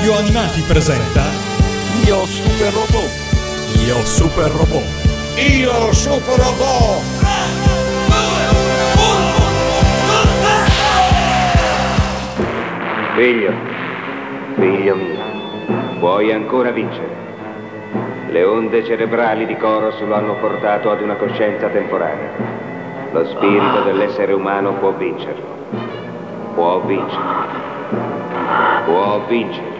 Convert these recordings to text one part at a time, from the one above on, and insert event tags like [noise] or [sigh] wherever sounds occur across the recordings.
Radio Animati presenta Io Super Robot. Io Super Robot. Io Super Robot. Figlio, figlio mio, puoi ancora vincere. Le onde cerebrali di Coros lo hanno portato ad una coscienza temporanea. Lo spirito dell'essere umano può vincerlo. Può vincere. Può vincere.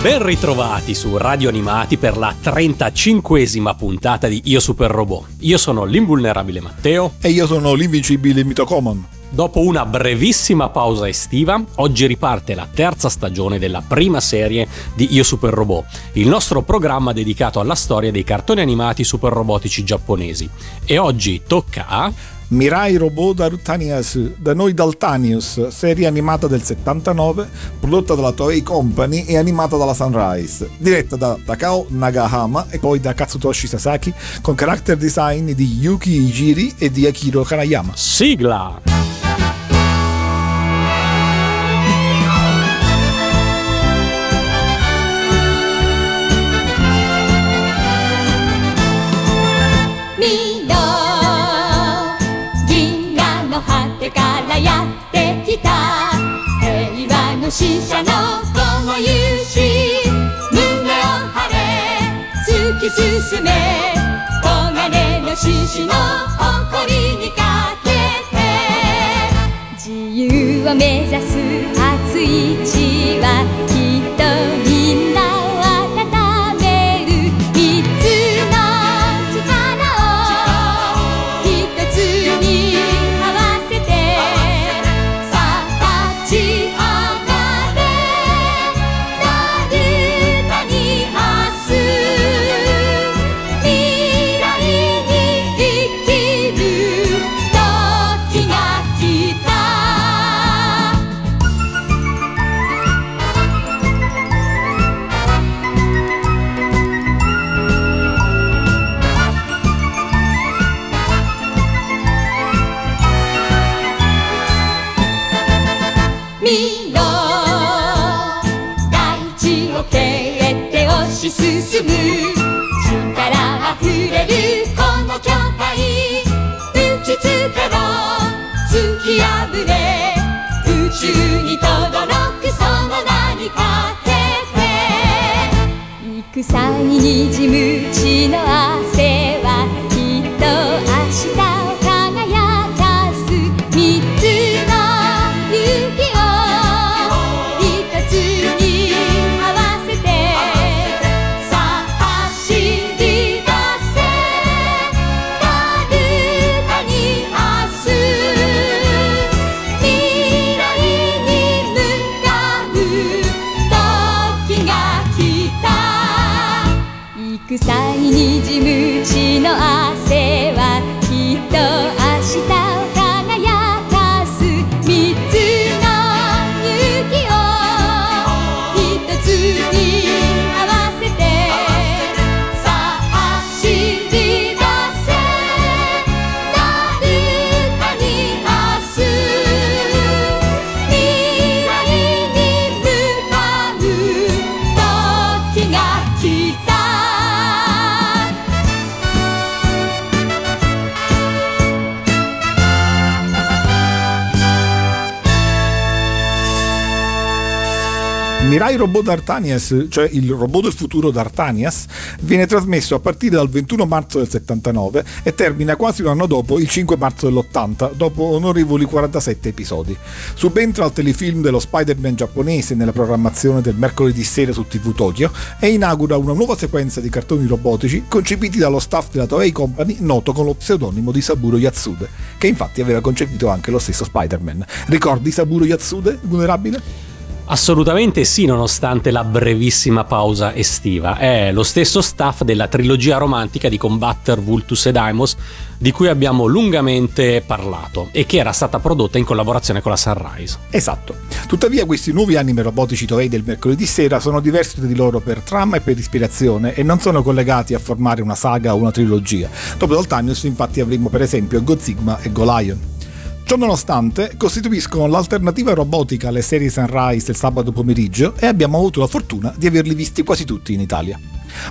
Ben ritrovati su Radio Animati per la 35esima puntata di Io Super Robot. Io sono l'invulnerabile Matteo. E io sono l'invincibile Mitocomon. Dopo una brevissima pausa estiva, oggi riparte la terza stagione della prima serie di Io Super Robot, il nostro programma dedicato alla storia dei cartoni animati super robotici giapponesi. E oggi tocca a Mirai Robot Dartanias, da noi Daltanius, serie animata del 79, prodotta dalla Toei Company e animata dalla Sunrise, diretta da Takao Nagahama e poi da Katsutoshi Sasaki, con character design di Yuki Ijiri e di Akiro Kanayama. Sigla! 平和の使者の子も勇士胸を張れ。突き進め黄金の獅子の誇りにかけて自由を目指す熱い血に滲む血の汗 Mirai Robot D'Artanias, cioè il robot del futuro D'Artanias, viene trasmesso a partire dal 21 marzo del 79 e termina quasi un anno dopo, il 5 marzo dell'80, dopo onorevoli 47 episodi. Subentra al telefilm dello Spider-Man giapponese nella programmazione del mercoledì sera su TV Tokyo e inaugura una nuova sequenza di cartoni robotici concepiti dallo staff della Toei Company noto con lo pseudonimo di Saburo Yatsude, che infatti aveva concepito anche lo stesso Spider-Man. Ricordi Saburo Yatsude, vulnerabile? Assolutamente sì, nonostante la brevissima pausa estiva. È lo stesso staff della trilogia romantica di Combatter, Vultus e Daimos di cui abbiamo lungamente parlato e che era stata prodotta in collaborazione con la Sunrise. Esatto. Tuttavia questi nuovi anime robotici Toei del mercoledì sera sono diversi di loro per trama e per ispirazione e non sono collegati a formare una saga o una trilogia. Dopo Daltanius infatti avremo per esempio Godzigma e Golion. Ciò nonostante, costituiscono l'alternativa robotica alle serie Sunrise del sabato pomeriggio e abbiamo avuto la fortuna di averli visti quasi tutti in Italia.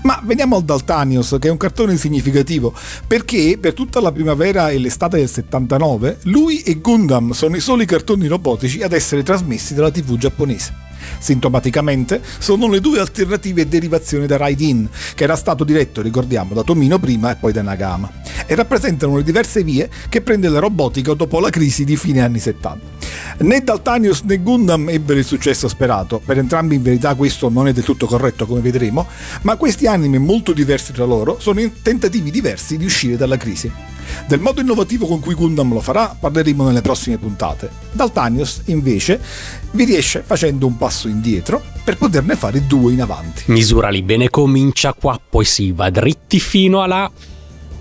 Ma veniamo al Daltanius, che è un cartone significativo, perché per tutta la primavera e l'estate del 79, lui e Gundam sono i soli cartoni robotici ad essere trasmessi dalla TV giapponese. Sintomaticamente sono le due alternative derivazioni da Ride-In, che era stato diretto, ricordiamo, da Tomino prima e poi da Nagama, e rappresentano le diverse vie che prende la robotica dopo la crisi di fine anni 70. Né Daltanius né Gundam ebbero il successo sperato, per entrambi in verità questo non è del tutto corretto come vedremo, ma questi anime molto diversi tra loro sono tentativi diversi di uscire dalla crisi. Del modo innovativo con cui Gundam lo farà parleremo nelle prossime puntate. Daltanius, invece, vi riesce facendo un passo indietro per poterne fare due in avanti. Misurali bene, comincia qua, poi si va dritti fino alla...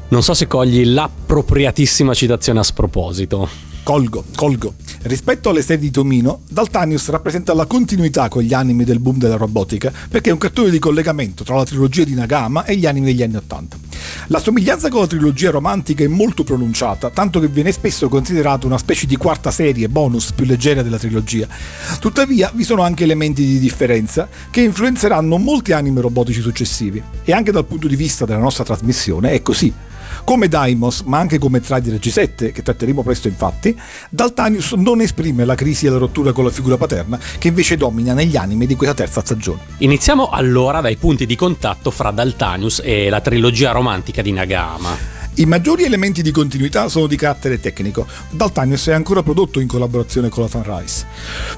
Non so se cogli l'appropriatissima citazione a sproposito. Colgo, colgo. Rispetto alle serie di Tomino, Daltanius rappresenta la continuità con gli anime del boom della robotica, perché è un cartone di collegamento tra la trilogia di Nagama e gli anime degli anni Ottanta. La somiglianza con la trilogia romantica è molto pronunciata, tanto che viene spesso considerata una specie di quarta serie bonus più leggera della trilogia. Tuttavia vi sono anche elementi di differenza che influenzeranno molti anime robotici successivi, e anche dal punto di vista della nostra trasmissione è così. Come Daimos, ma anche come Trader G7, che tratteremo presto infatti, Daltanius non esprime la crisi e la rottura con la figura paterna che invece domina negli anime di questa terza stagione. Iniziamo allora dai punti di contatto fra Daltanius e la trilogia romantica di Nagama. I maggiori elementi di continuità sono di carattere tecnico. Daltanius è ancora prodotto in collaborazione con la Sunrise.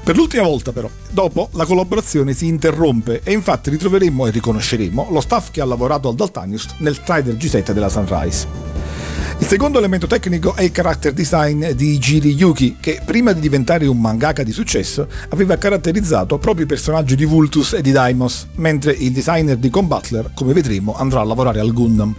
Per l'ultima volta però, dopo la collaborazione si interrompe e infatti ritroveremo e riconosceremo lo staff che ha lavorato al Daltanius nel Trider G7 della Sunrise. Il secondo elemento tecnico è il character design di Jiri Yuki, che prima di diventare un mangaka di successo aveva caratterizzato proprio i personaggi di Vultus e di Daimos, mentre il designer di Combatler, come vedremo, andrà a lavorare al Gundam.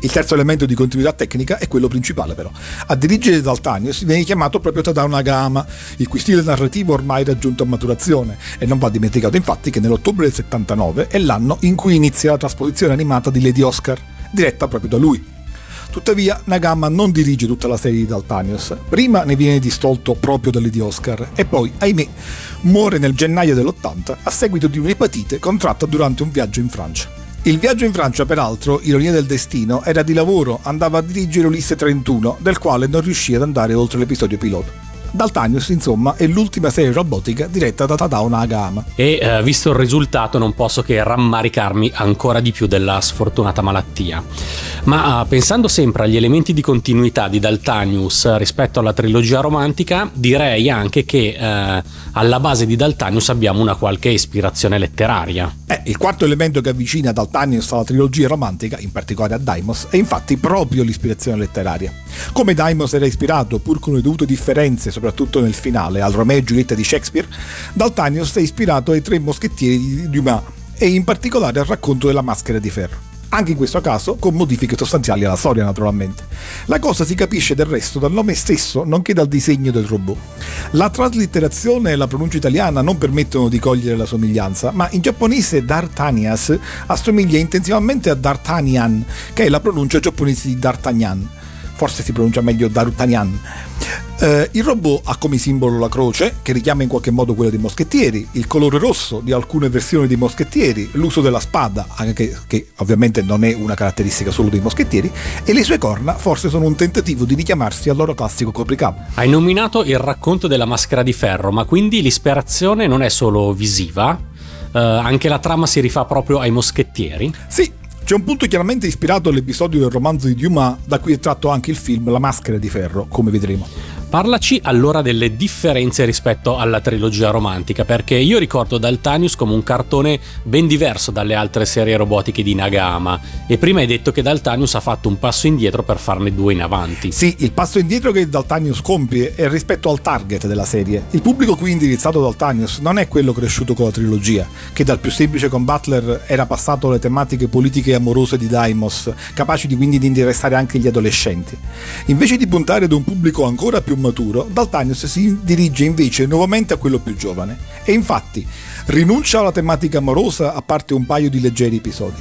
Il terzo elemento di continuità tecnica è quello principale però. A dirigere Daltanius viene chiamato proprio Tadao Nagama, il cui stile narrativo ormai raggiunto a maturazione e non va dimenticato infatti che nell'ottobre del 79 è l'anno in cui inizia la trasposizione animata di Lady Oscar, diretta proprio da lui. Tuttavia Nagama non dirige tutta la serie di Daltanius, prima ne viene distolto proprio da Lady Oscar e poi, ahimè, muore nel gennaio dell'80 a seguito di un'epatite contratta durante un viaggio in Francia. Il viaggio in Francia, peraltro, ironia del destino, era di lavoro, andava a dirigere Ulisse 31, del quale non riuscì ad andare oltre l'episodio pilota. Daltanius, insomma, è l'ultima serie robotica diretta da Tadao Nagama. E eh, visto il risultato non posso che rammaricarmi ancora di più della sfortunata malattia. Ma eh, pensando sempre agli elementi di continuità di Daltanius rispetto alla trilogia romantica, direi anche che eh, alla base di Daltanius abbiamo una qualche ispirazione letteraria. Eh, il quarto elemento che avvicina Daltanius alla trilogia romantica, in particolare a Daimos, è infatti proprio l'ispirazione letteraria. Come Daimos era ispirato, pur con le dovute differenze, soprattutto nel finale, al Romeo e Giulietta di Shakespeare, Daltanius è ispirato ai tre moschettieri di Dumas e in particolare al racconto della maschera di ferro anche in questo caso con modifiche sostanziali alla storia naturalmente. La cosa si capisce del resto dal nome stesso, nonché dal disegno del robot. La traslitterazione e la pronuncia italiana non permettono di cogliere la somiglianza, ma in giapponese D'Artanias assomiglia intensivamente a D'Artagnan, che è la pronuncia giapponese di D'Artagnan. Forse si pronuncia meglio D'Artagnan. Eh, il robot ha come simbolo la croce, che richiama in qualche modo quella dei moschettieri, il colore rosso di alcune versioni dei moschettieri, l'uso della spada, anche che ovviamente non è una caratteristica solo dei moschettieri, e le sue corna forse sono un tentativo di richiamarsi al loro classico copricapo. Hai nominato il racconto della maschera di ferro, ma quindi l'ispirazione non è solo visiva? Eh, anche la trama si rifà proprio ai moschettieri? Sì, c'è un punto chiaramente ispirato all'episodio del romanzo di Dumas da cui è tratto anche il film La maschera di ferro, come vedremo. Parlaci allora delle differenze rispetto alla trilogia romantica, perché io ricordo Daltanius come un cartone ben diverso dalle altre serie robotiche di Nagama e prima hai detto che Daltanius ha fatto un passo indietro per farne due in avanti. Sì, il passo indietro che Daltanius compie è rispetto al target della serie. Il pubblico qui indirizzato da Daltanius non è quello cresciuto con la trilogia, che dal più semplice con Butler era passato alle tematiche politiche e amorose di Daimos, capaci di quindi di interessare anche gli adolescenti. Invece di puntare ad un pubblico ancora più maturo, Daltanius si dirige invece nuovamente a quello più giovane. E infatti rinuncia alla tematica amorosa a parte un paio di leggeri episodi.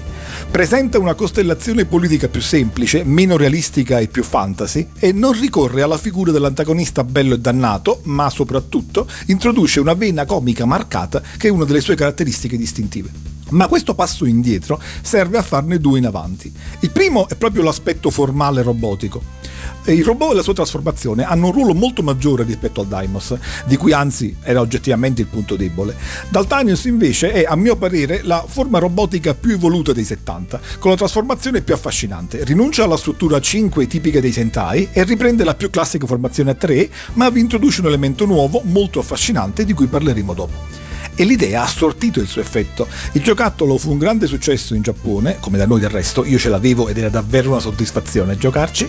Presenta una costellazione politica più semplice, meno realistica e più fantasy e non ricorre alla figura dell'antagonista bello e dannato, ma soprattutto introduce una vena comica marcata che è una delle sue caratteristiche distintive. Ma questo passo indietro serve a farne due in avanti. Il primo è proprio l'aspetto formale robotico. Il robot e la sua trasformazione hanno un ruolo molto maggiore rispetto al Daimos, di cui anzi era oggettivamente il punto debole. Daltanius invece è, a mio parere, la forma robotica più evoluta dei 70, con la trasformazione più affascinante. Rinuncia alla struttura 5 tipica dei Sentai e riprende la più classica formazione a 3, ma vi introduce un elemento nuovo molto affascinante di cui parleremo dopo e l'idea ha sortito il suo effetto. Il giocattolo fu un grande successo in Giappone, come da noi del resto, io ce l'avevo ed era davvero una soddisfazione giocarci,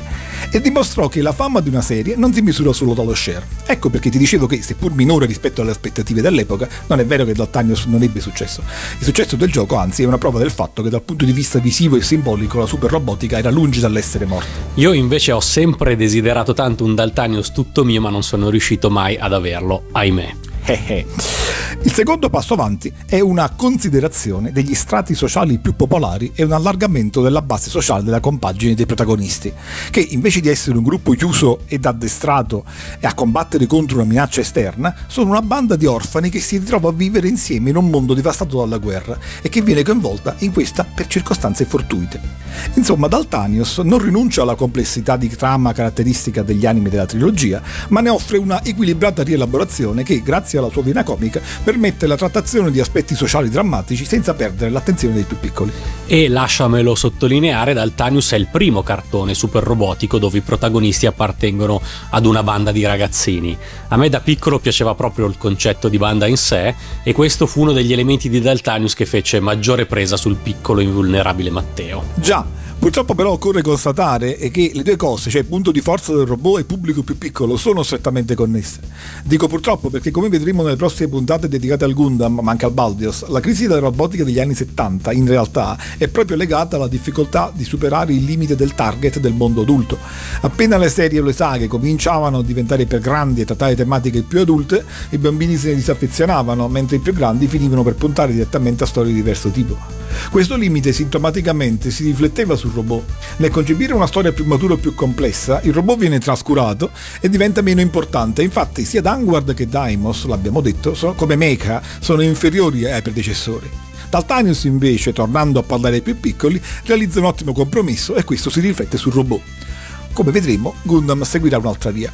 e dimostrò che la fama di una serie non si misura solo dallo share. Ecco perché ti dicevo che, seppur minore rispetto alle aspettative dell'epoca, non è vero che Daltanius non ebbe successo. Il successo del gioco, anzi, è una prova del fatto che dal punto di vista visivo e simbolico la super robotica era lungi dall'essere morta. Io invece ho sempre desiderato tanto un Daltanius tutto mio, ma non sono riuscito mai ad averlo, ahimè. Eh, eh. Il secondo passo avanti è una considerazione degli strati sociali più popolari e un allargamento della base sociale della compagine dei protagonisti, che invece di essere un gruppo chiuso ed addestrato e a combattere contro una minaccia esterna, sono una banda di orfani che si ritrova a vivere insieme in un mondo devastato dalla guerra e che viene coinvolta in questa per circostanze fortuite. Insomma, Daltanius non rinuncia alla complessità di trama caratteristica degli anime della trilogia, ma ne offre una equilibrata rielaborazione che, grazie alla sua vena comica, permette la trattazione di aspetti sociali drammatici senza perdere l'attenzione dei più piccoli. E lasciamelo sottolineare, Daltanius è il primo cartone super robotico dove i protagonisti appartengono ad una banda di ragazzini. A me da piccolo piaceva proprio il concetto di banda in sé e questo fu uno degli elementi di Daltanius che fece maggiore presa sul piccolo invulnerabile Matteo. Già, Purtroppo però occorre constatare che le due cose, cioè il punto di forza del robot e il pubblico più piccolo, sono strettamente connesse. Dico purtroppo perché come vedremo nelle prossime puntate dedicate al Gundam, ma anche al Baldios, la crisi della robotica degli anni 70 in realtà è proprio legata alla difficoltà di superare il limite del target del mondo adulto. Appena le serie o le saghe cominciavano a diventare per grandi e trattare tematiche più adulte, i bambini se ne disaffezionavano, mentre i più grandi finivano per puntare direttamente a storie di diverso tipo. Questo limite sintomaticamente si rifletteva sul robot. Nel concepire una storia più matura e più complessa, il robot viene trascurato e diventa meno importante. Infatti, sia Danguard che Daimos, l'abbiamo detto, sono, come Mecha, sono inferiori ai predecessori. Daltanius invece, tornando a parlare ai più piccoli, realizza un ottimo compromesso e questo si riflette sul robot. Come vedremo, Gundam seguirà un'altra via.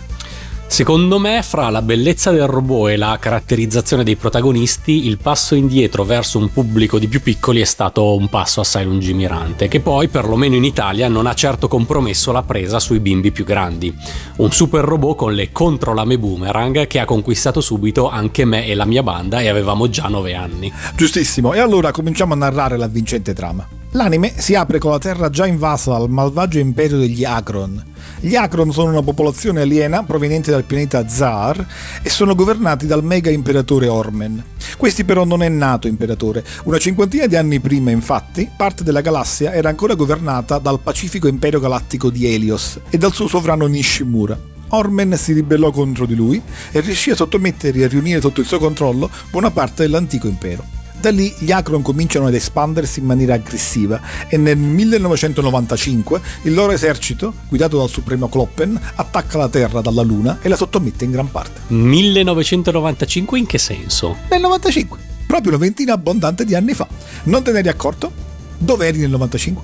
Secondo me, fra la bellezza del robot e la caratterizzazione dei protagonisti, il passo indietro verso un pubblico di più piccoli è stato un passo assai lungimirante, che poi, perlomeno in Italia, non ha certo compromesso la presa sui bimbi più grandi. Un super robot con le controlame boomerang che ha conquistato subito anche me e la mia banda e avevamo già 9 anni. Giustissimo, e allora cominciamo a narrare la vincente trama. L'anime si apre con la Terra già invasa dal malvagio imperio degli Akron. Gli Akron sono una popolazione aliena proveniente dal pianeta Zar e sono governati dal mega imperatore Ormen. Questi però non è nato imperatore. Una cinquantina di anni prima, infatti, parte della galassia era ancora governata dal pacifico imperio galattico di Helios e dal suo sovrano Nishimura. Ormen si ribellò contro di lui e riuscì a sottomettere e a riunire sotto il suo controllo buona parte dell'antico impero. Da lì gli Akron cominciano ad espandersi in maniera aggressiva e nel 1995 il loro esercito, guidato dal supremo Kloppen, attacca la Terra dalla Luna e la sottomette in gran parte. 1995 in che senso? Nel 95, proprio una ventina abbondante di anni fa. Non te ne eri accorto? Dove eri nel 95?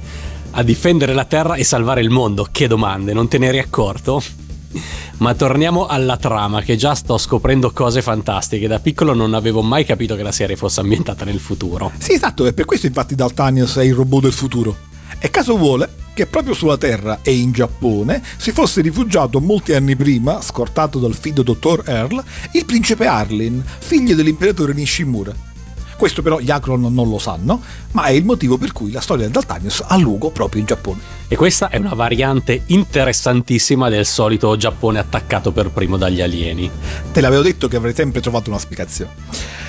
A difendere la Terra e salvare il mondo. Che domande, non te ne eri accorto? Ma torniamo alla trama, che già sto scoprendo cose fantastiche. Da piccolo non avevo mai capito che la serie fosse ambientata nel futuro. Sì, esatto, è per questo infatti Daltanius è il robot del futuro. E caso vuole, che proprio sulla Terra e in Giappone si fosse rifugiato molti anni prima, scortato dal fido dottor Earl, il principe Arlin, figlio dell'imperatore Nishimura. Questo però gli Akron non lo sanno, ma è il motivo per cui la storia del Daltanius ha luogo proprio in Giappone. E questa è una variante interessantissima del solito Giappone attaccato per primo dagli alieni. Te l'avevo detto che avrei sempre trovato una spiegazione.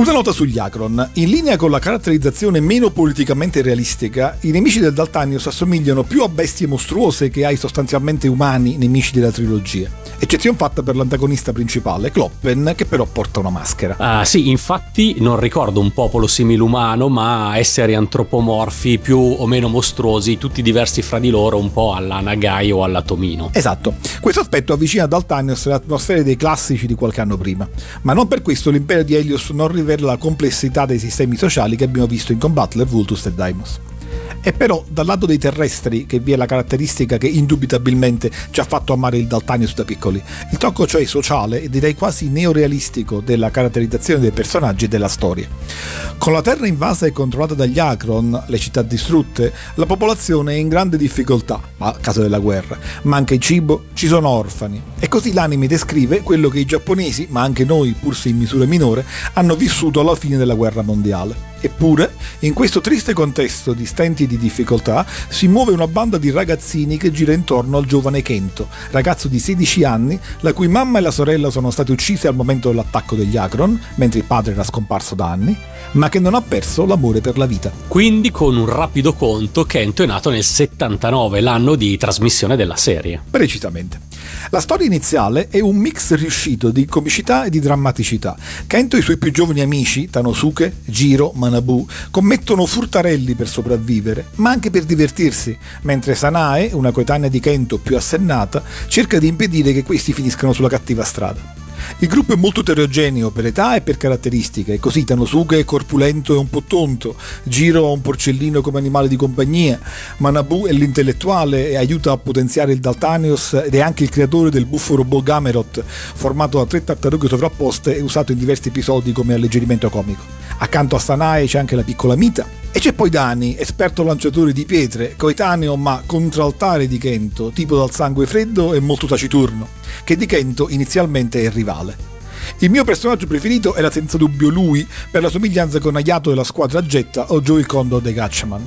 Una nota sugli Akron. In linea con la caratterizzazione meno politicamente realistica, i nemici del Daltanius assomigliano più a bestie mostruose che ai sostanzialmente umani nemici della trilogia. Eccezione fatta per l'antagonista principale, Kloppen, che però porta una maschera. Ah, sì, infatti non ricordo un popolo similumano, ma esseri antropomorfi più o meno mostruosi, tutti diversi fra di loro, un po' alla Nagai o alla Tomino. Esatto, questo aspetto avvicina Daltanius all'atmosfera dei classici di qualche anno prima, ma non per questo l'impero di Helios non rivela la complessità dei sistemi sociali che abbiamo visto in Combattler, Vultus e Deimos. È però dal lato dei terrestri che vi è la caratteristica che indubitabilmente ci ha fatto amare il Daltanius da piccoli. Il tocco cioè sociale e direi quasi neorealistico della caratterizzazione dei personaggi e della storia. Con la terra invasa e controllata dagli Akron, le città distrutte, la popolazione è in grande difficoltà a causa della guerra. Manca il cibo, ci sono orfani. E così l'anime descrive quello che i giapponesi, ma anche noi, pur se in misura minore, hanno vissuto alla fine della guerra mondiale. Eppure, in questo triste contesto di stenti e di difficoltà, si muove una banda di ragazzini che gira intorno al giovane Kento, ragazzo di 16 anni, la cui mamma e la sorella sono state uccise al momento dell'attacco degli Akron, mentre il padre era scomparso da anni, ma che non ha perso l'amore per la vita. Quindi, con un rapido conto, Kento è nato nel 79, l'anno di trasmissione della serie. Precisamente. La storia iniziale è un mix riuscito di comicità e di drammaticità. Kento e i suoi più giovani amici, Tanosuke, Jiro, Manabu, commettono furtarelli per sopravvivere, ma anche per divertirsi, mentre Sanae, una coetanea di Kento più assennata, cerca di impedire che questi finiscano sulla cattiva strada. Il gruppo è molto eterogeneo per età e per caratteristiche, così Tanosuke è corpulento e un po' tonto, Giro ha un porcellino come animale di compagnia, Manabu è l'intellettuale e aiuta a potenziare il Daltanius ed è anche il creatore del buffo robot Gamerot, formato da tre tartarughe sovrapposte e usato in diversi episodi come alleggerimento comico. Accanto a Sanae c'è anche la piccola Mita, e c'è poi Dani, esperto lanciatore di pietre, coetaneo ma contraltare di Kento, tipo dal sangue freddo e molto taciturno, che di Kento inizialmente è il rivale. Il mio personaggio preferito era senza dubbio lui, per la somiglianza con Ayato della squadra Jetta o Joey Kondo dei Gatchaman.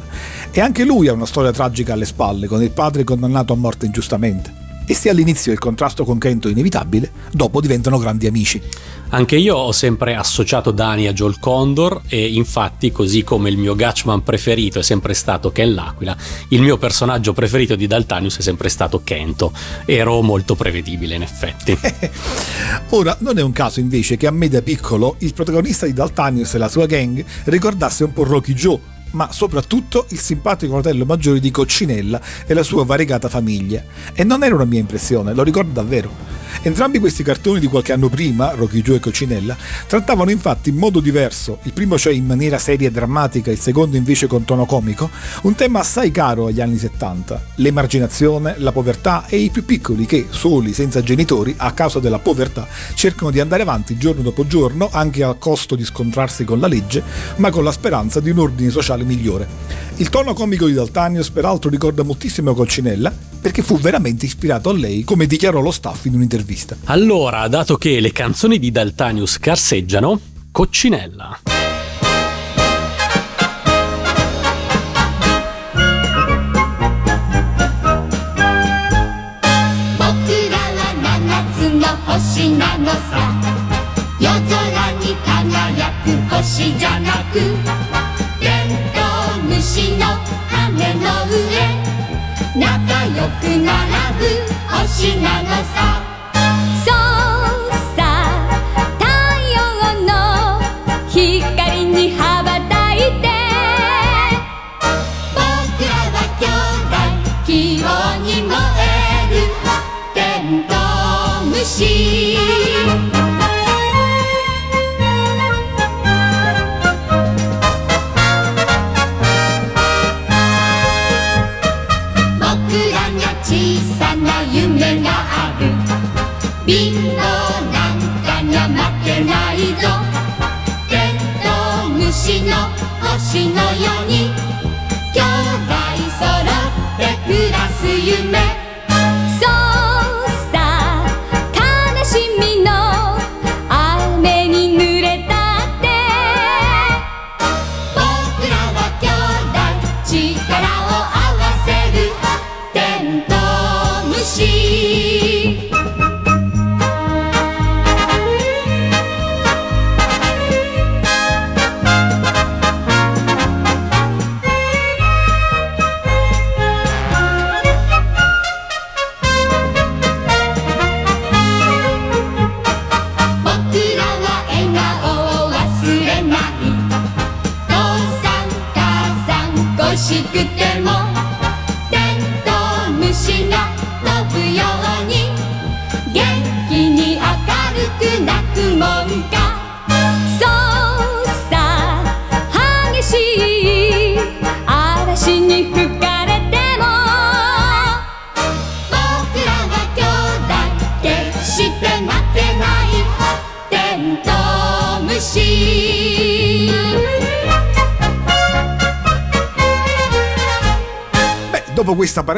E anche lui ha una storia tragica alle spalle, con il padre condannato a morte ingiustamente. E se all'inizio il contrasto con Kento è inevitabile, dopo diventano grandi amici. Anche io ho sempre associato Dani a Joel Condor e infatti così come il mio Gatchman preferito è sempre stato Ken l'Aquila, il mio personaggio preferito di Daltanius è sempre stato Kento. Ero molto prevedibile in effetti. [laughs] Ora, non è un caso invece che a me da piccolo il protagonista di Daltanius e la sua gang ricordasse un po' Rocky Joe, ma soprattutto il simpatico fratello maggiore di Coccinella e la sua variegata famiglia. E non era una mia impressione, lo ricordo davvero. Entrambi questi cartoni di qualche anno prima, Rocky Joe e Coccinella, trattavano infatti in modo diverso, il primo cioè in maniera seria e drammatica, il secondo invece con tono comico, un tema assai caro agli anni 70, l'emarginazione, la povertà e i più piccoli che, soli, senza genitori, a causa della povertà, cercano di andare avanti giorno dopo giorno, anche a costo di scontrarsi con la legge, ma con la speranza di un ordine sociale migliore. Il tono comico di Daltanius peraltro ricorda moltissimo Coccinella, perché fu veramente ispirato a lei, come dichiarò lo staff in un'intervista. Allora, dato che le canzoni di Daltanius carseggiano, Coccinella. 「ぼくらは七つの星なのさ」「夜空に輝く星じゃなく」「テント ウムシの羽の上」「仲良く並ぶ星なのさ」星のように。兄弟揃って暮らす夢。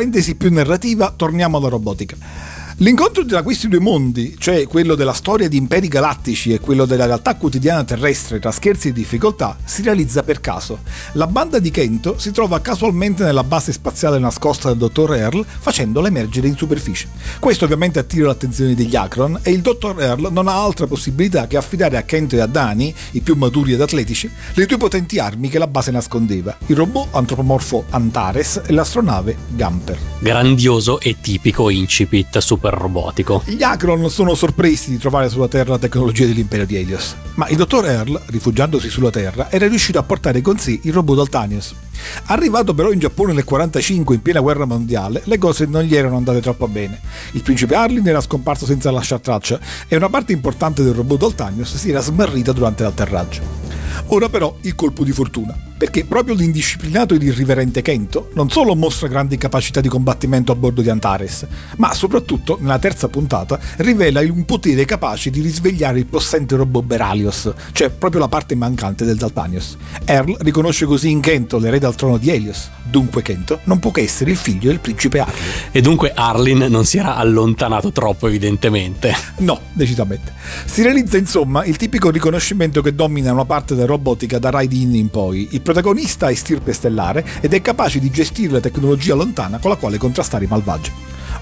Parentesi più narrativa, torniamo alla robotica. L'incontro tra questi due mondi, cioè quello della storia di imperi galattici e quello della realtà quotidiana terrestre tra scherzi e difficoltà, si realizza per caso. La banda di Kento si trova casualmente nella base spaziale nascosta del dottor Earl, facendola emergere in superficie. Questo ovviamente attira l'attenzione degli Akron e il dottor Earl non ha altra possibilità che affidare a Kento e a Dani, i più maturi ed atletici, le due potenti armi che la base nascondeva, il robot antropomorfo Antares e l'astronave Gamper. Grandioso e tipico incipit super robotico. Gli Akron sono sorpresi di trovare sulla Terra la tecnologia dell'impero di Helios, ma il dottor Earl, rifugiandosi sulla Terra, era riuscito a portare con sé il robot Altanius. Arrivato però in Giappone nel 1945 in piena guerra mondiale, le cose non gli erano andate troppo bene. Il principe Arlin era scomparso senza lasciar traccia e una parte importante del robot Altanius si era smarrita durante l'atterraggio. Ora però il colpo di fortuna, perché proprio l'indisciplinato ed irriverente Kento non solo mostra grandi capacità di combattimento a bordo di Antares, ma soprattutto nella terza puntata rivela un potere capace di risvegliare il possente robot Beralios, cioè proprio la parte mancante del Daltanios. Earl riconosce così in Kento l'erede al trono di Helios, dunque Kento non può che essere il figlio del principe Arlin. E dunque Arlin non si era allontanato troppo evidentemente. No, decisamente. Si realizza insomma il tipico riconoscimento che domina una parte della robotica da Raiden in poi. Il protagonista è stirpe stellare ed è capace di gestire la tecnologia lontana con la quale contrastare i malvagi.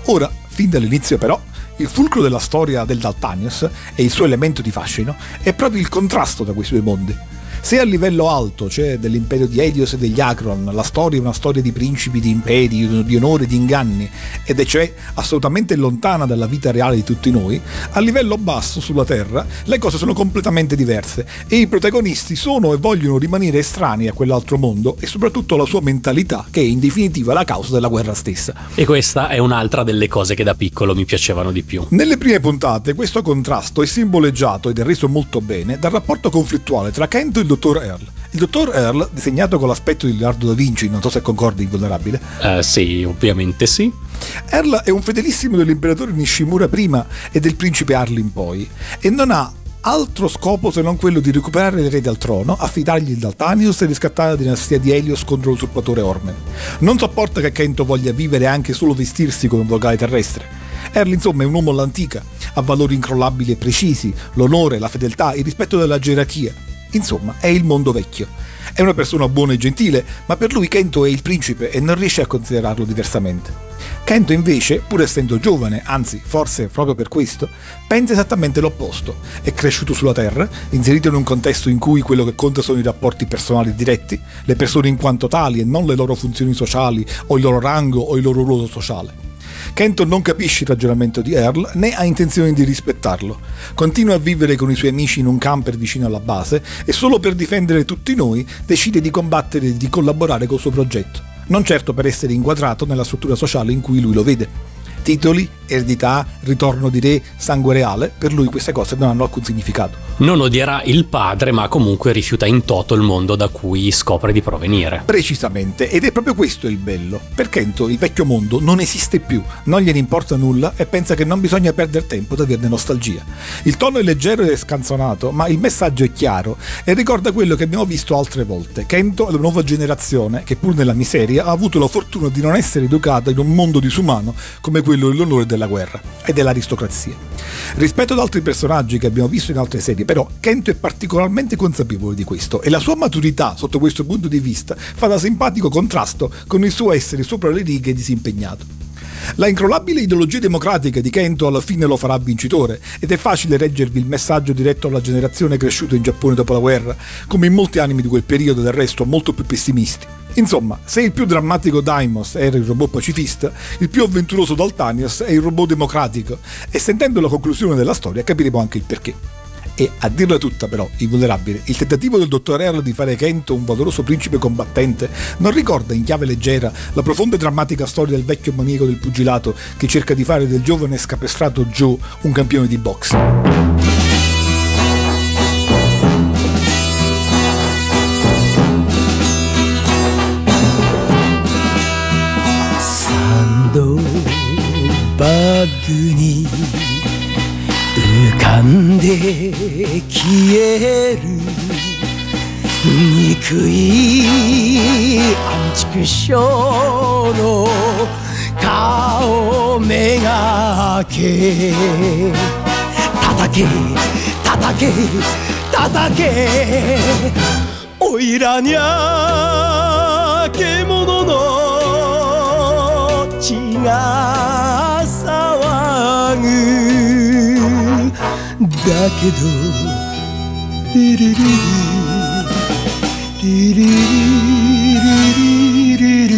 Ora, fin dall'inizio però, il fulcro della storia del Daltanius e il suo elemento di fascino è proprio il contrasto tra questi due mondi. Se a livello alto, cioè dell'imperio di Helios e degli Akron, la storia è una storia di principi, di imperi, di onore, di inganni, ed è cioè assolutamente lontana dalla vita reale di tutti noi, a livello basso, sulla Terra, le cose sono completamente diverse e i protagonisti sono e vogliono rimanere estranei a quell'altro mondo e soprattutto alla sua mentalità, che è in definitiva la causa della guerra stessa. E questa è un'altra delle cose che da piccolo mi piacevano di più. Nelle prime puntate questo contrasto è simboleggiato ed è reso molto bene dal rapporto conflittuale tra Kento e il dottor Earl. Il dottor Earl, disegnato con l'aspetto di Leonardo da Vinci, non so se concordi, invulnerabile, Eh, sì, ovviamente sì. Earl è un fedelissimo dell'imperatore Nishimura prima e del principe Arlin poi, e non ha altro scopo se non quello di recuperare l'erede al trono, affidargli il Daltanius e riscattare la dinastia di Helios contro l'usurpatore Ormen. Non sopporta che Kento voglia vivere e anche solo vestirsi come un vocale terrestre. Earl insomma è un uomo all'antica, ha valori incrollabili e precisi, l'onore, la fedeltà, il rispetto della gerarchia. Insomma, è il mondo vecchio. È una persona buona e gentile, ma per lui Kento è il principe e non riesce a considerarlo diversamente. Kento invece, pur essendo giovane, anzi forse proprio per questo, pensa esattamente l'opposto. È cresciuto sulla Terra, inserito in un contesto in cui quello che conta sono i rapporti personali diretti, le persone in quanto tali e non le loro funzioni sociali o il loro rango o il loro ruolo sociale. Kenton non capisce il ragionamento di Earl né ha intenzione di rispettarlo. Continua a vivere con i suoi amici in un camper vicino alla base e solo per difendere tutti noi decide di combattere e di collaborare col suo progetto, non certo per essere inquadrato nella struttura sociale in cui lui lo vede. Titoli, eredità, ritorno di re, sangue reale, per lui queste cose non hanno alcun significato. Non odierà il padre, ma comunque rifiuta in toto il mondo da cui scopre di provenire. Precisamente, ed è proprio questo il bello. Per Kento il vecchio mondo non esiste più, non gliene importa nulla e pensa che non bisogna perdere tempo ad averne nostalgia. Il tono è leggero e scanzonato, ma il messaggio è chiaro e ricorda quello che abbiamo visto altre volte. Kento è la nuova generazione che pur nella miseria ha avuto la fortuna di non essere educata in un mondo disumano come quello dell'onore della guerra e dell'aristocrazia. Rispetto ad altri personaggi che abbiamo visto in altre serie, però, Kento è particolarmente consapevole di questo e la sua maturità sotto questo punto di vista fa da simpatico contrasto con il suo essere sopra le righe e disimpegnato. La incrollabile ideologia democratica di Kento alla fine lo farà vincitore ed è facile reggervi il messaggio diretto alla generazione cresciuta in Giappone dopo la guerra, come in molti animi di quel periodo del resto molto più pessimisti. Insomma, se il più drammatico Daimos era il robot pacifista, il più avventuroso Daltanius è il robot democratico e sentendo la conclusione della storia capiremo anche il perché. E a dirla tutta però, invulnerabile, il tentativo del dottor Earl di fare Kento un valoroso principe combattente non ricorda in chiave leggera la profonda e drammatica storia del vecchio maniaco del pugilato che cerca di fare del giovane scapestrato Joe un campione di box.サンドバッグに 浮かんで消える憎いアンチクショーの顔めがけ叩け叩け叩けおいらにゃ獣の血がだけどリリリリリリリリリリリ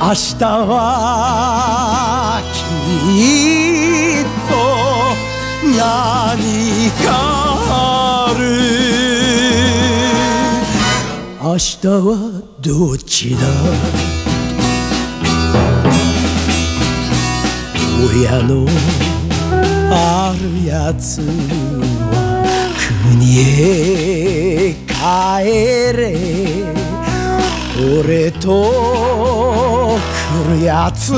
明日はきっと何かある明日はどっちだ親のあるやつは国へ帰れ。俺と来るやつは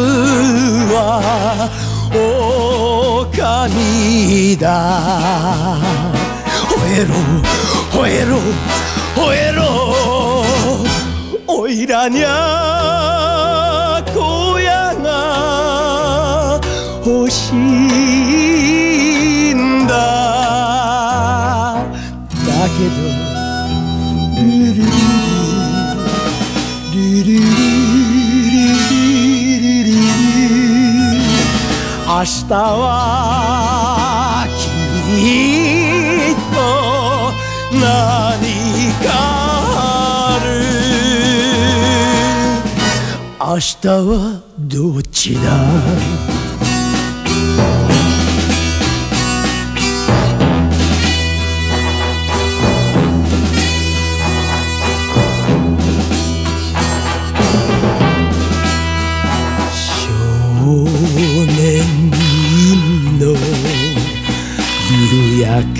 狼だ。吠えろ吠えろ吠えろ。おいらにゃけど。ルルルルリリリリリリリリ明日はきっと何かある。明日はどっちだ？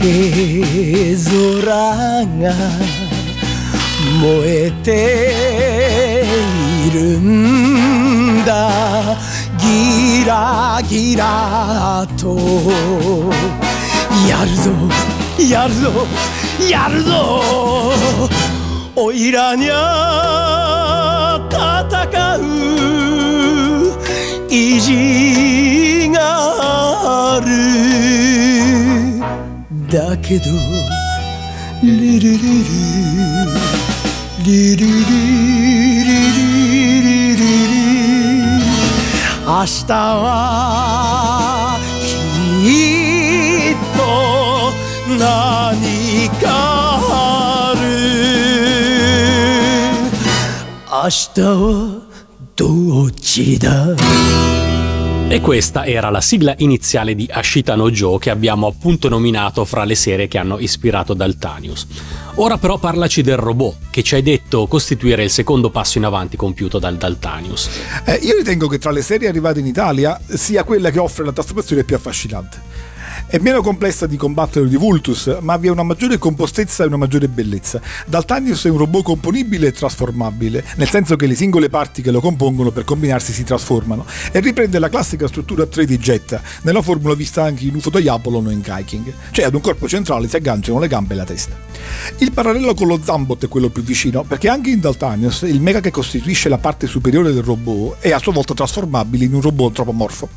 け空が燃えているんだ。ギラギラと。やるぞやるぞやるぞ。おいらにゃ戦う。意地がある。だけどリリリリリリリリリリリリ明日はきっと何かある明日はどっちだ E questa era la sigla iniziale di Ashita no Joe che abbiamo appunto nominato fra le serie che hanno ispirato Daltanius. Ora però parlaci del robot, che ci hai detto costituire il secondo passo in avanti compiuto dal Daltanius. Eh, io ritengo che tra le serie arrivate in Italia sia quella che offre la trasformazione più affascinante. È meno complessa di combattere di Vultus, ma vi è una maggiore compostezza e una maggiore bellezza. Daltanius è un robot componibile e trasformabile, nel senso che le singole parti che lo compongono per combinarsi si trasformano, e riprende la classica struttura 3 di Jetta, nella formula vista anche in UFO di Apollo e in Kiking, cioè ad un corpo centrale si agganciano le gambe e la testa. Il parallelo con lo Zambot è quello più vicino, perché anche in Daltanius il mecha che costituisce la parte superiore del robot è a sua volta trasformabile in un robot antropomorfo.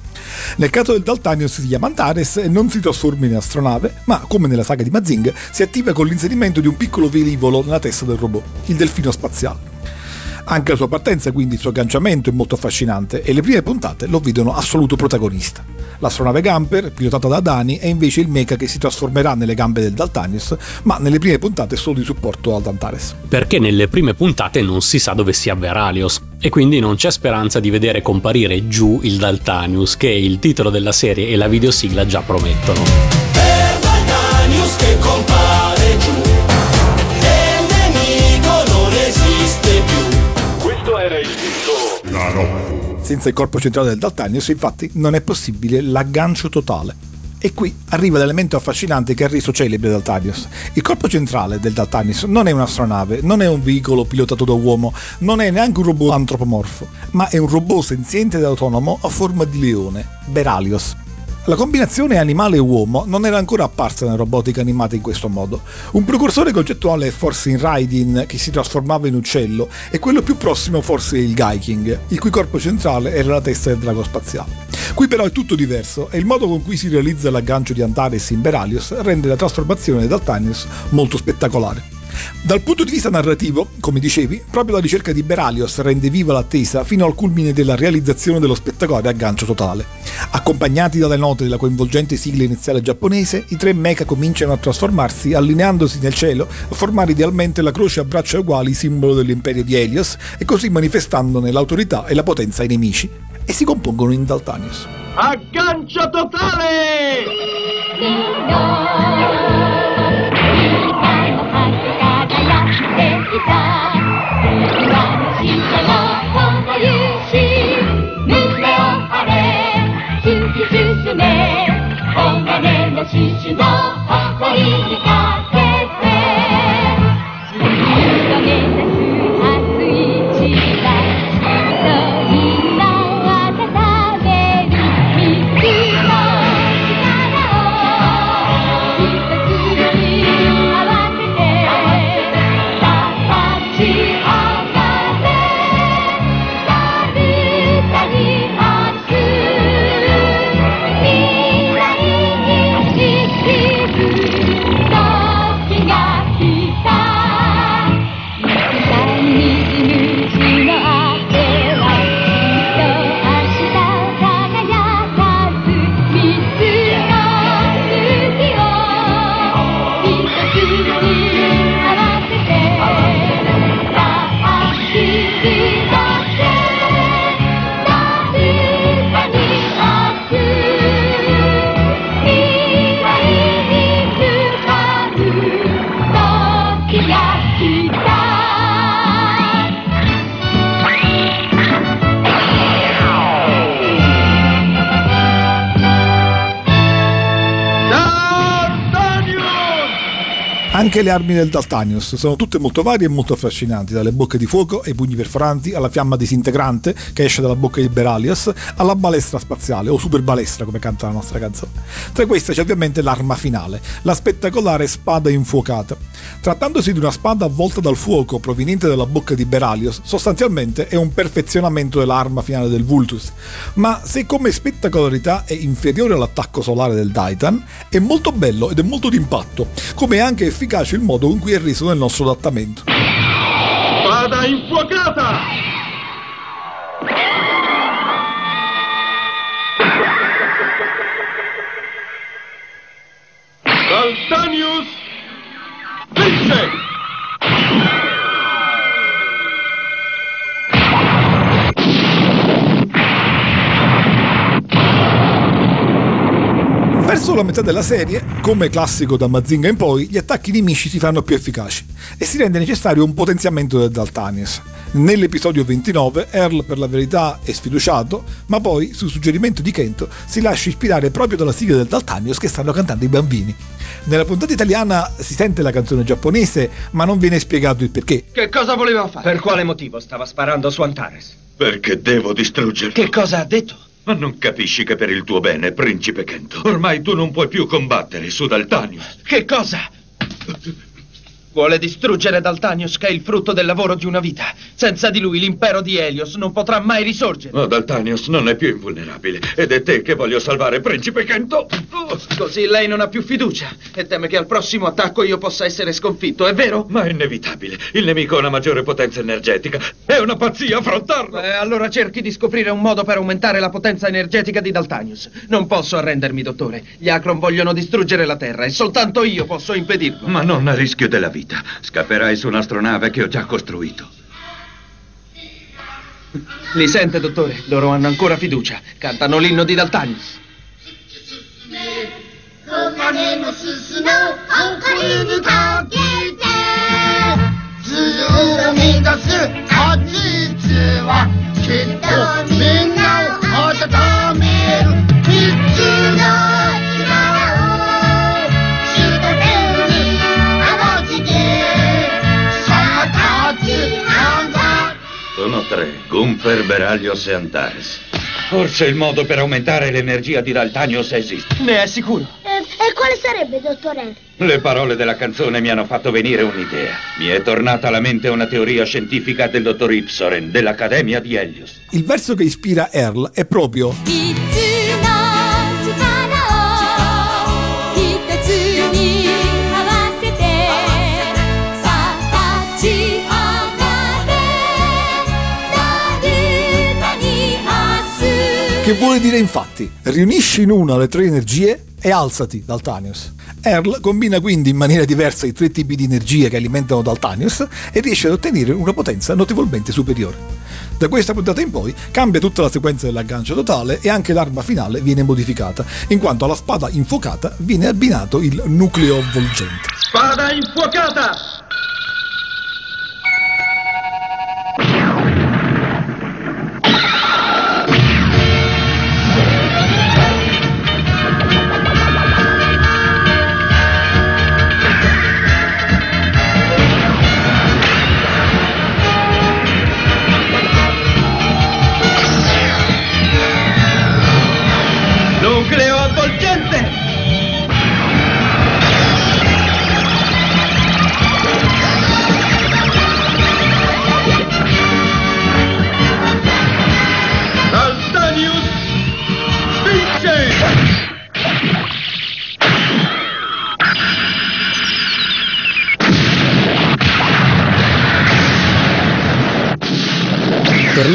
Nel caso del Daltanius si chiama Antares e non si trasforma in astronave, ma come nella saga di Mazing si attiva con l'inserimento di un piccolo velivolo nella testa del robot, il delfino spaziale. Anche la sua partenza, quindi il suo agganciamento, è molto affascinante e le prime puntate lo vedono assoluto protagonista. L'astronave Gamper, pilotata da Dani, è invece il mecha che si trasformerà nelle gambe del Daltanius, ma nelle prime puntate solo di supporto al Antares. Perché nelle prime puntate non si sa dove sia Veralios, e quindi non c'è speranza di vedere comparire giù il Daltanius, che il titolo della serie e la videosigla già promettono. Per Daltanius che compare giù il nemico non esiste più Questo era il titolo. La notte. Senza il corpo centrale del Daltanius, infatti, non è possibile l'aggancio totale. E qui arriva l'elemento affascinante che ha reso celebre Daltanius. Il corpo centrale del Daltanius non è un'astronave, non è un veicolo pilotato da uomo, non è neanche un robot antropomorfo, ma è un robot senziente ed autonomo a forma di leone, Beralios. La combinazione animale-uomo non era ancora apparsa nella robotica animata in questo modo. Un precursore concettuale è forse in Raidin, che si trasformava in uccello, e quello più prossimo forse il Gaiking, il cui corpo centrale era la testa del drago spaziale. Qui però è tutto diverso e il modo con cui si realizza l'aggancio di Antares in Beralios rende la trasformazione di Daltanius molto spettacolare. Dal punto di vista narrativo, come dicevi, proprio la ricerca di Beralios rende viva l'attesa fino al culmine della realizzazione dello spettacolare aggancio totale. Accompagnati dalle note della coinvolgente sigla iniziale giapponese, i tre mecha cominciano a trasformarsi, allineandosi nel cielo, a formare idealmente la croce a braccia uguali, simbolo dell'imperio di Helios, e così manifestandone l'autorità e la potenza ai nemici. E si compongono in Daltanius. Aggancio totale! Kita Anche le armi del Daltanius sono tutte molto varie e molto affascinanti, dalle bocche di fuoco ai pugni perforanti, alla fiamma disintegrante che esce dalla bocca di Beralios, alla balestra spaziale, o super balestra come canta la nostra canzone. Tra queste c'è ovviamente l'arma finale, la spettacolare spada infuocata. Trattandosi di una spada avvolta dal fuoco proveniente dalla bocca di Beralios, sostanzialmente è un perfezionamento dell'arma finale del Vultus, ma se come spettacolarità è inferiore all'attacco solare del Titan, è molto bello ed è molto d'impatto, come è anche efficace il modo con cui è reso nel nostro adattamento. Spada infuocata! Daltanius vince! Verso la metà della serie, come classico da Mazinga in poi, gli attacchi nemici si fanno più efficaci e si rende necessario un potenziamento del Daltanius. Nell'episodio 29, Earl per la verità è sfiduciato, ma poi, su suggerimento di Kento, si lascia ispirare proprio dalla sigla del Daltanius che stanno cantando i bambini. Nella puntata italiana si sente la canzone giapponese, ma non viene spiegato il perché. Che cosa voleva fare? Per quale motivo stava sparando su Antares? Perché devo distruggerti? Che cosa ha detto? Ma non capisci che per il tuo bene, principe Kento, ormai tu non puoi più combattere su Daltanius. Che cosa? Vuole distruggere Daltanius, che è il frutto del lavoro di una vita. Senza di lui l'impero di Helios non potrà mai risorgere. Ma Daltanius non è più invulnerabile ed è te che voglio salvare, principe Kento. Oh, Così lei non ha più fiducia e teme che al prossimo attacco io possa essere sconfitto, è vero? ma è inevitabile. Il nemico ha una maggiore potenza energetica. È una pazzia affrontarlo. Eh, allora cerchi di scoprire un modo per aumentare la potenza energetica di Daltanius. Non posso arrendermi, dottore. Gli Akron vogliono distruggere la Terra e soltanto io posso impedirlo. Ma non a rischio della vita vita. Scapperai su un'astronave che ho già costruito. Li sente, dottore? Loro hanno ancora fiducia. Cantano l'inno di Daltani. Sicuramente, oggi c'è va, che dormi Beralios e Antares. Forse il modo per aumentare l'energia di Daltanios esiste. Ne è sicuro? Eh, e quale sarebbe, dottore? Le parole della canzone mi hanno fatto venire un'idea. Mi è tornata alla mente una teoria scientifica del dottor Ipsoren dell'Accademia di Helios. Il verso che ispira Earl è proprio vuole dire infatti riunisci in una le tre energie e alzati Daltanius. Earl combina quindi in maniera diversa i tre tipi di energie che alimentano Daltanius e riesce ad ottenere una potenza notevolmente superiore. Da questa puntata in poi cambia tutta la sequenza dell'aggancio totale e anche l'arma finale viene modificata, in quanto alla spada infuocata viene abbinato il nucleo volgente. Spada infuocata!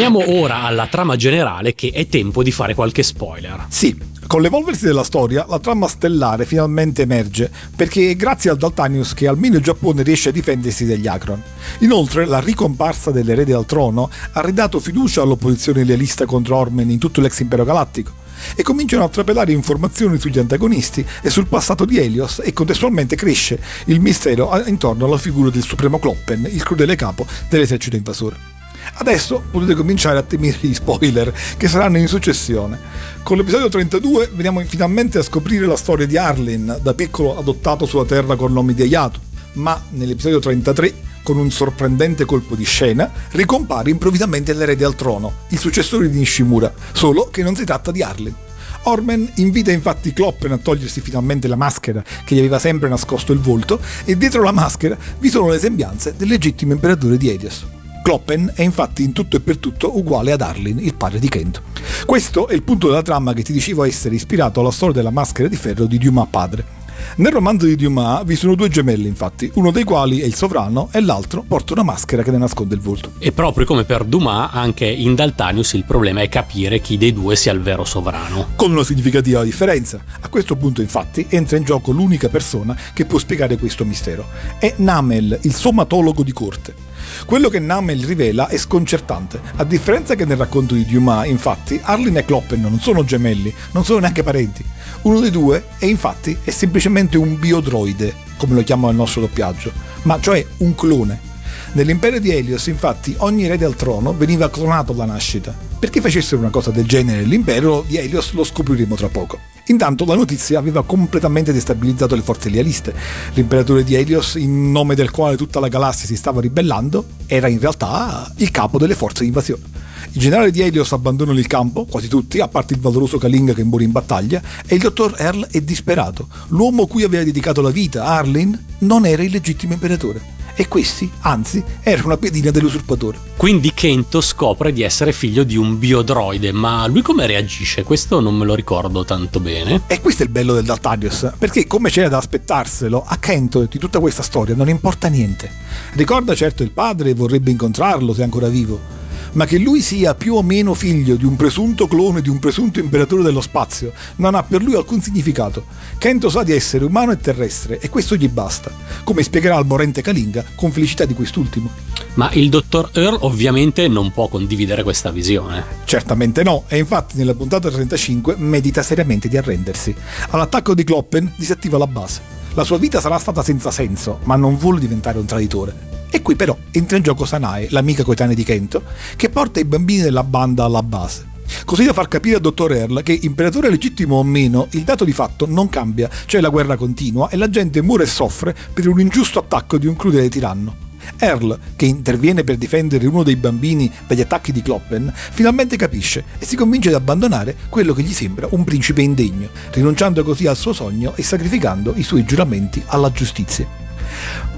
Torniamo ora alla trama generale che è tempo di fare qualche spoiler. Sì, con l'evolversi della storia, la trama stellare finalmente emerge, perché è grazie al Daltanius che almeno il Giappone riesce a difendersi dagli Akron. Inoltre, la ricomparsa dell'erede al trono ha ridato fiducia all'opposizione lealista contro Ormen in tutto l'ex impero galattico e cominciano a trapelare informazioni sugli antagonisti e sul passato di Helios e contestualmente cresce il mistero intorno alla figura del supremo Kloppen, il crudele capo dell'esercito invasore. Adesso potete cominciare a temere gli spoiler che saranno in successione. Con l'episodio 32 veniamo finalmente a scoprire la storia di Arlen, da piccolo adottato sulla Terra col nome di Ayato, ma nell'episodio 33, con un sorprendente colpo di scena, ricompare improvvisamente l'erede al trono, il successore di Nishimura, solo che non si tratta di Arlen. Ormen invita infatti Kloppen a togliersi finalmente la maschera che gli aveva sempre nascosto il volto e dietro la maschera vi sono le sembianze del legittimo imperatore di Helios. Kloppen è infatti in tutto e per tutto uguale ad Arlin, il padre di Kento. Questo è il punto della trama che ti dicevo essere ispirato alla storia della maschera di ferro di Dumas padre. Nel romanzo di Dumas vi sono due gemelli infatti, uno dei quali è il sovrano e l'altro porta una maschera che ne nasconde il volto. E proprio come per Dumas, anche in Daltanius il problema è capire chi dei due sia il vero sovrano. Con una significativa differenza. A questo punto infatti entra in gioco l'unica persona che può spiegare questo mistero. È Namel, il somatologo di corte. Quello che Namel rivela è sconcertante. A differenza che nel racconto di Dumas, infatti, Arlin e Kloppen non sono gemelli, non sono neanche parenti. Uno dei due è infatti è semplicemente un biodroide, come lo chiama il nostro doppiaggio, ma cioè un clone. Nell'impero di Helios, infatti, ogni erede al trono veniva clonato alla nascita. Perché facessero una cosa del genere nell'impero di Helios lo scopriremo tra poco. Intanto la notizia aveva completamente destabilizzato le forze lealiste. L'imperatore di Helios, in nome del quale tutta la galassia si stava ribellando, era in realtà il capo delle forze di invasione. I generali di Helios abbandonano il campo, quasi tutti, a parte il valoroso Kalinga che muore in battaglia, e il dottor Earl è disperato. L'uomo cui aveva dedicato la vita, Arlin, non era il legittimo imperatore. E questi, anzi, era una pedina dell'usurpatore. Quindi Kento scopre di essere figlio di un biodroide, ma lui come reagisce? Questo non me lo ricordo tanto bene. E questo è il bello del Daltanius, perché come c'era da aspettarselo, a Kento di tutta questa storia non importa niente. Ricorda certo il padre e vorrebbe incontrarlo se è ancora vivo, ma che lui sia più o meno figlio di un presunto clone di un presunto imperatore dello spazio non ha per lui alcun significato. Kento sa di essere umano e terrestre e questo gli basta, come spiegherà al morente Kalinga con felicità di quest'ultimo. Ma il dottor Earl ovviamente non può condividere questa visione. Certamente no, e infatti nella puntata 35 medita seriamente di arrendersi. All'attacco di Kloppen disattiva la base. La sua vita sarà stata senza senso, ma non vuole diventare un traditore. E qui però entra in gioco Sanae, l'amica coetanea di Kento, che porta i bambini della banda alla base. Così da far capire al dottor Earl che imperatore legittimo o meno, il dato di fatto non cambia, cioè la guerra continua e la gente muore e soffre per un ingiusto attacco di un crudele tiranno. Earl, che interviene per difendere uno dei bambini dagli attacchi di Kloppen, finalmente capisce e si convince ad abbandonare quello che gli sembra un principe indegno, rinunciando così al suo sogno e sacrificando i suoi giuramenti alla giustizia.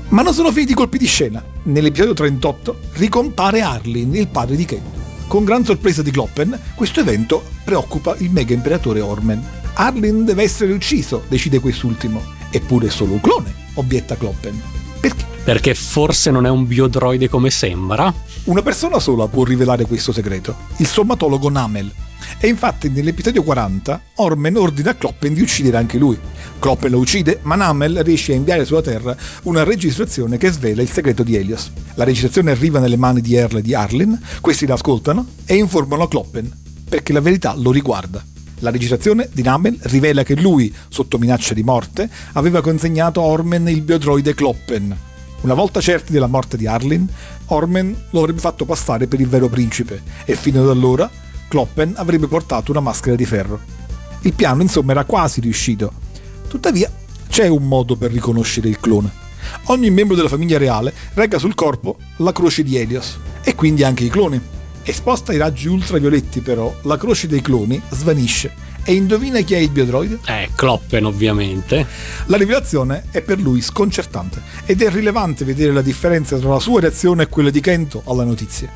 Ma non sono finiti i colpi di scena. Nell'episodio 38 ricompare Arlin, il padre di Ken. Con gran sorpresa di Kloppen, questo evento preoccupa il mega imperatore Ormen. Arlin deve essere ucciso, decide quest'ultimo. Eppure è solo un clone, obietta Kloppen. Perché? Perché forse non è un biodroide come sembra? Una persona sola può rivelare questo segreto, il sommatologo Namel. E infatti nell'episodio 40 Ormen ordina a Kloppen di uccidere anche lui. Kloppen lo uccide, ma Namel riesce a inviare sulla Terra una registrazione che svela il segreto di Helios. La registrazione arriva nelle mani di Earl e di Arlen, questi la ascoltano e informano Kloppen, perché la verità lo riguarda. La registrazione di Namel rivela che lui, sotto minaccia di morte, aveva consegnato a Ormen il biodroide Kloppen. Una volta certi della morte di Arlen, Ormen lo avrebbe fatto passare per il vero principe e fino ad allora Kloppen avrebbe portato una maschera di ferro. Il piano insomma era quasi riuscito. Tuttavia c'è un modo per riconoscere il clone. Ogni membro della famiglia reale rega sul corpo la croce di Helios e quindi anche i cloni. Esposta ai raggi ultravioletti però, la croce dei cloni svanisce e indovina chi è il biodroide? Eh, Kloppen ovviamente. La rivelazione è per lui sconcertante ed è rilevante vedere la differenza tra la sua reazione e quella di Kento alla notizia.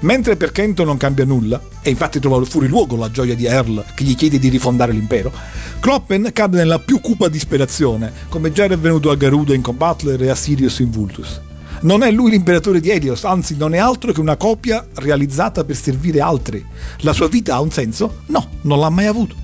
Mentre per Kento non cambia nulla, e infatti trova fuori luogo la gioia di Earl che gli chiede di rifondare l'impero, Kloppen cade nella più cupa disperazione, come già era avvenuto a Garuda in Combattler e a Sirius in Vultus. Non è lui l'imperatore di Helios, anzi non è altro che una copia realizzata per servire altri. La sua vita ha un senso? No, non l'ha mai avuto.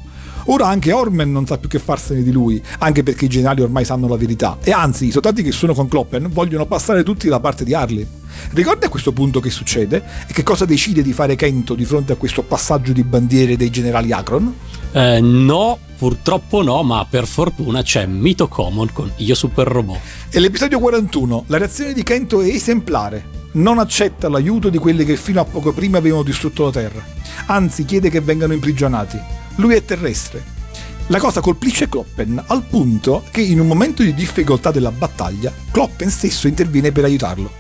Ora anche Ormen non sa più che farsene di lui, anche perché i generali ormai sanno la verità. E anzi, i soldati che sono con Kloppen vogliono passare tutti dalla parte di Harley. Ricorda a questo punto che succede e che cosa decide di fare Kento di fronte a questo passaggio di bandiere dei generali Akron? Eh, no, purtroppo no, ma per fortuna c'è Mito Common con Io Super Robot. E l'episodio 41, la reazione di Kento è esemplare. Non accetta l'aiuto di quelli che fino a poco prima avevano distrutto la Terra. Anzi, chiede che vengano imprigionati. Lui è terrestre. La cosa colpisce Kloppen al punto che in un momento di difficoltà della battaglia, Kloppen stesso interviene per aiutarlo.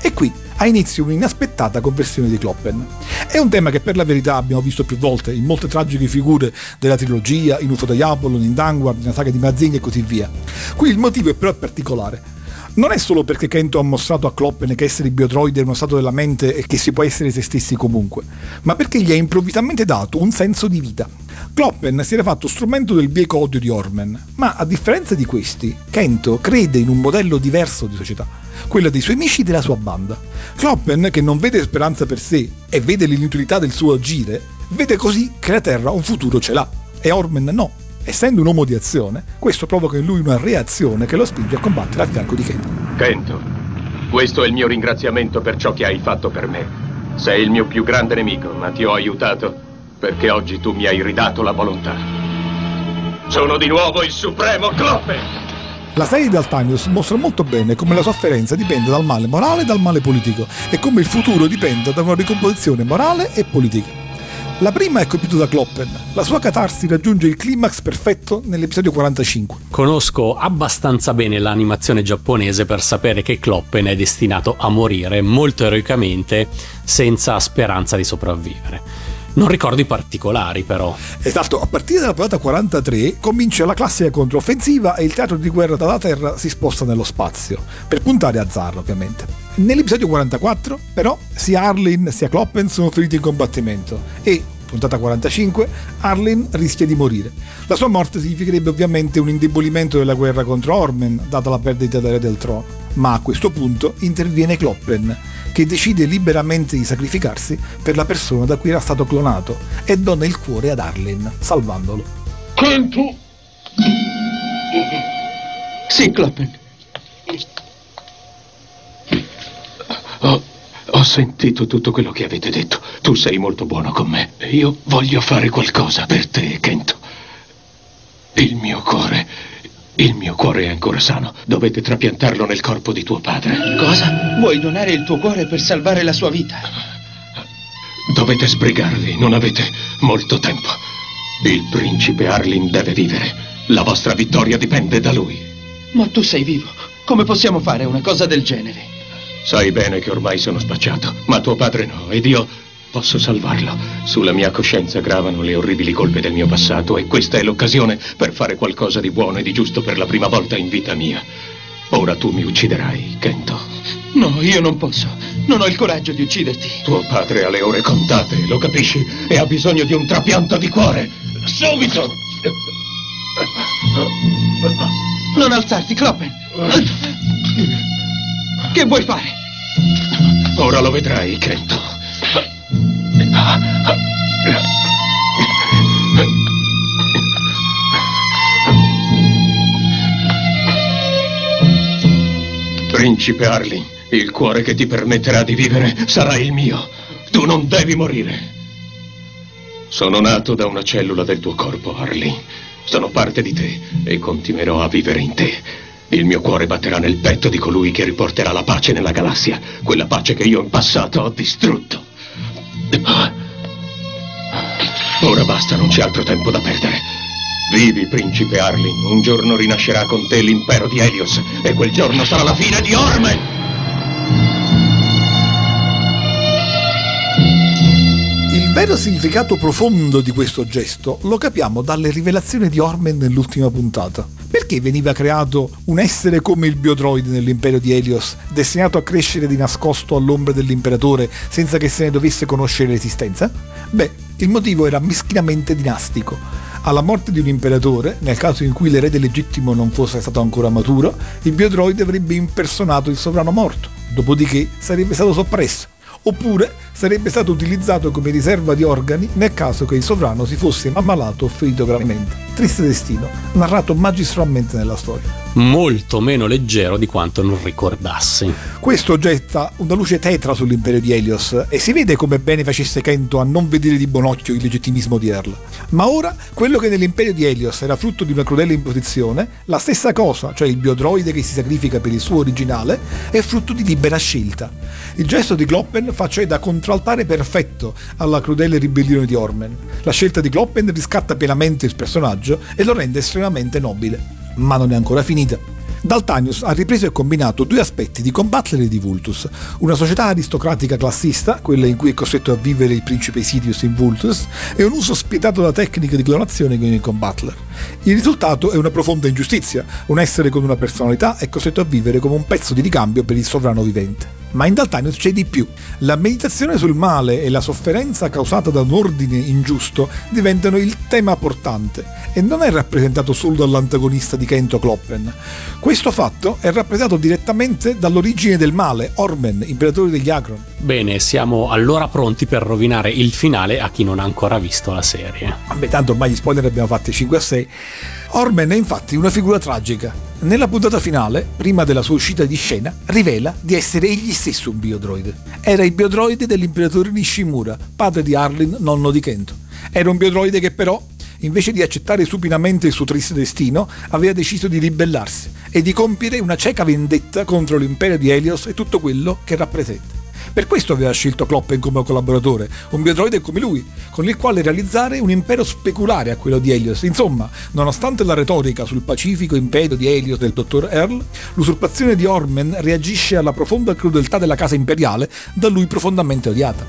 E qui ha inizio un'inaspettata conversione di Kloppen. È un tema che per la verità abbiamo visto più volte in molte tragiche figure della trilogia, in UFO Diabolon, in Danguard, nella saga di Mazing e così via. Qui il motivo è però particolare. Non è solo perché Kento ha mostrato a Kloppen che essere biodroide è uno stato della mente e che si può essere se stessi comunque, ma perché gli ha improvvisamente dato un senso di vita. Kloppen si era fatto strumento del bieco odio di Ormen, ma a differenza di questi, Kento crede in un modello diverso di società, quello dei suoi amici e della sua banda. Kloppen, che non vede speranza per sé e vede l'inutilità del suo agire, vede così che la Terra un futuro ce l'ha, e Ormen no. Essendo un uomo di azione, questo provoca in lui una reazione che lo spinge a combattere al fianco di Kento. Kento, questo è il mio ringraziamento per ciò che hai fatto per me. Sei il mio più grande nemico, ma ti ho aiutato perché oggi tu mi hai ridato la volontà. Sono di nuovo il supremo Kloppen! La serie di Altanius mostra molto bene come la sofferenza dipende dal male morale e dal male politico e come il futuro dipenda da una ricomposizione morale e politica. La prima è colpito da Kloppen, la sua catarsi raggiunge il climax perfetto nell'episodio 45. Conosco abbastanza bene l'animazione giapponese per sapere che Kloppen è destinato a morire molto eroicamente senza speranza di sopravvivere. Non ricordo i particolari però. Esatto, a partire dalla puntata 43 comincia la classica controffensiva e il teatro di guerra dalla Terra si sposta nello spazio, per puntare a Zar ovviamente. Nell'episodio 44 però sia Arlin sia Kloppen sono feriti in combattimento e puntata 45, Arlen rischia di morire. La sua morte significherebbe ovviamente un indebolimento della guerra contro Ormen, data la perdita del re del trono. Ma a questo punto interviene Kloppen, che decide liberamente di sacrificarsi per la persona da cui era stato clonato e dona il cuore ad Arlen, salvandolo. Kento! Sì, Kloppen. Ho, ho sentito tutto quello che avete detto. Tu sei molto buono con me. Io voglio fare qualcosa per te, Kento. Il mio cuore. Il mio cuore è ancora sano. Dovete trapiantarlo nel corpo di tuo padre. Cosa? Vuoi donare il tuo cuore per salvare la sua vita? Dovete sbrigarvi, non avete molto tempo. Il principe Arlin deve vivere. La vostra vittoria dipende da lui. Ma tu sei vivo. Come possiamo fare una cosa del genere? Sai bene che ormai sono spacciato, ma tuo padre no, ed io posso salvarlo. Sulla mia coscienza gravano le orribili colpe del mio passato e questa è l'occasione per fare qualcosa di buono e di giusto per la prima volta in vita mia. Ora tu mi ucciderai, Kento. No, io non posso. Non ho il coraggio di ucciderti. Tuo padre ha le ore contate, lo capisci? E ha bisogno di un trapianto di cuore. Subito! Non alzarti, Kloppen. Che vuoi fare? Ora lo vedrai, Kento. Principe Arlin, il cuore che ti permetterà di vivere sarà il mio. Tu non devi morire. Sono nato da una cellula del tuo corpo, Arlin. Sono parte di te e continuerò a vivere in te. Il mio cuore batterà nel petto di colui che riporterà la pace nella galassia, quella pace che io in passato ho distrutto. Ora basta, non c'è altro tempo da perdere. Vivi, principe Arlin. Un giorno rinascerà con te l'impero di Helios e quel giorno sarà la fine di Ormen. Il vero significato profondo di questo gesto lo capiamo dalle rivelazioni di Ormen nell'ultima puntata. Perché veniva creato un essere come il biodroide nell'impero di Helios, destinato a crescere di nascosto all'ombra dell'imperatore senza che se ne dovesse conoscere l'esistenza? Beh, il motivo era meschinamente dinastico. Alla morte di un imperatore, nel caso in cui l'erede legittimo non fosse stato ancora maturo, il biodroide avrebbe impersonato il sovrano morto, dopodiché sarebbe stato soppresso oppure sarebbe stato utilizzato come riserva di organi nel caso che il sovrano si fosse ammalato o ferito gravemente. Triste destino, narrato magistralmente nella storia. Molto meno leggero di quanto non ricordassi. Questo getta una luce tetra sull'impero di Helios e si vede come bene facesse Kento a non vedere di buon occhio il legittimismo di Earl. Ma ora, quello che nell'impero di Helios era frutto di una crudele imposizione, la stessa cosa, cioè il biodroide che si sacrifica per il suo originale, è frutto di libera scelta. Il gesto di Gloppen fa cioè da contraltare perfetto alla crudele ribellione di Ormen. La scelta di Gloppen riscatta pienamente il personaggio e lo rende estremamente nobile. Ma non è ancora finita. Daltanius ha ripreso e combinato due aspetti di Combattler e di Vultus, una società aristocratica classista, quella in cui è costretto a vivere il principe Sidious in Vultus, e un uso spietato da tecniche di clonazione con il Combattler. Il risultato è una profonda ingiustizia, un essere con una personalità è costretto a vivere come un pezzo di ricambio per il sovrano vivente. Ma in Daltanius c'è di più. La meditazione sul male e la sofferenza causata da un ordine ingiusto diventano il tema portante e non è rappresentato solo dall'antagonista di Kento Kloppen. Questo fatto è rappresentato direttamente dall'origine del male, Ormen, imperatore degli Akron. Bene, siamo allora pronti per rovinare il finale a chi non ha ancora visto la serie. Vabbè, tanto ormai gli spoiler ne abbiamo fatti 5 a 6. Ormen è infatti una figura tragica. Nella puntata finale, prima della sua uscita di scena, rivela di essere egli stesso un biodroide. Era il biodroide dell'imperatore Nishimura, padre di Arlin, nonno di Kento. Era un biodroide che però, invece di accettare supinamente il suo triste destino, aveva deciso di ribellarsi e di compiere una cieca vendetta contro l'impero di Helios e tutto quello che rappresenta. Per questo aveva scelto Kloppen come collaboratore, un biodroide come lui, con il quale realizzare un impero speculare a quello di Helios. Insomma, nonostante la retorica sul pacifico imperio di Helios del dottor Earl, l'usurpazione di Ormen reagisce alla profonda crudeltà della casa imperiale, da lui profondamente odiata.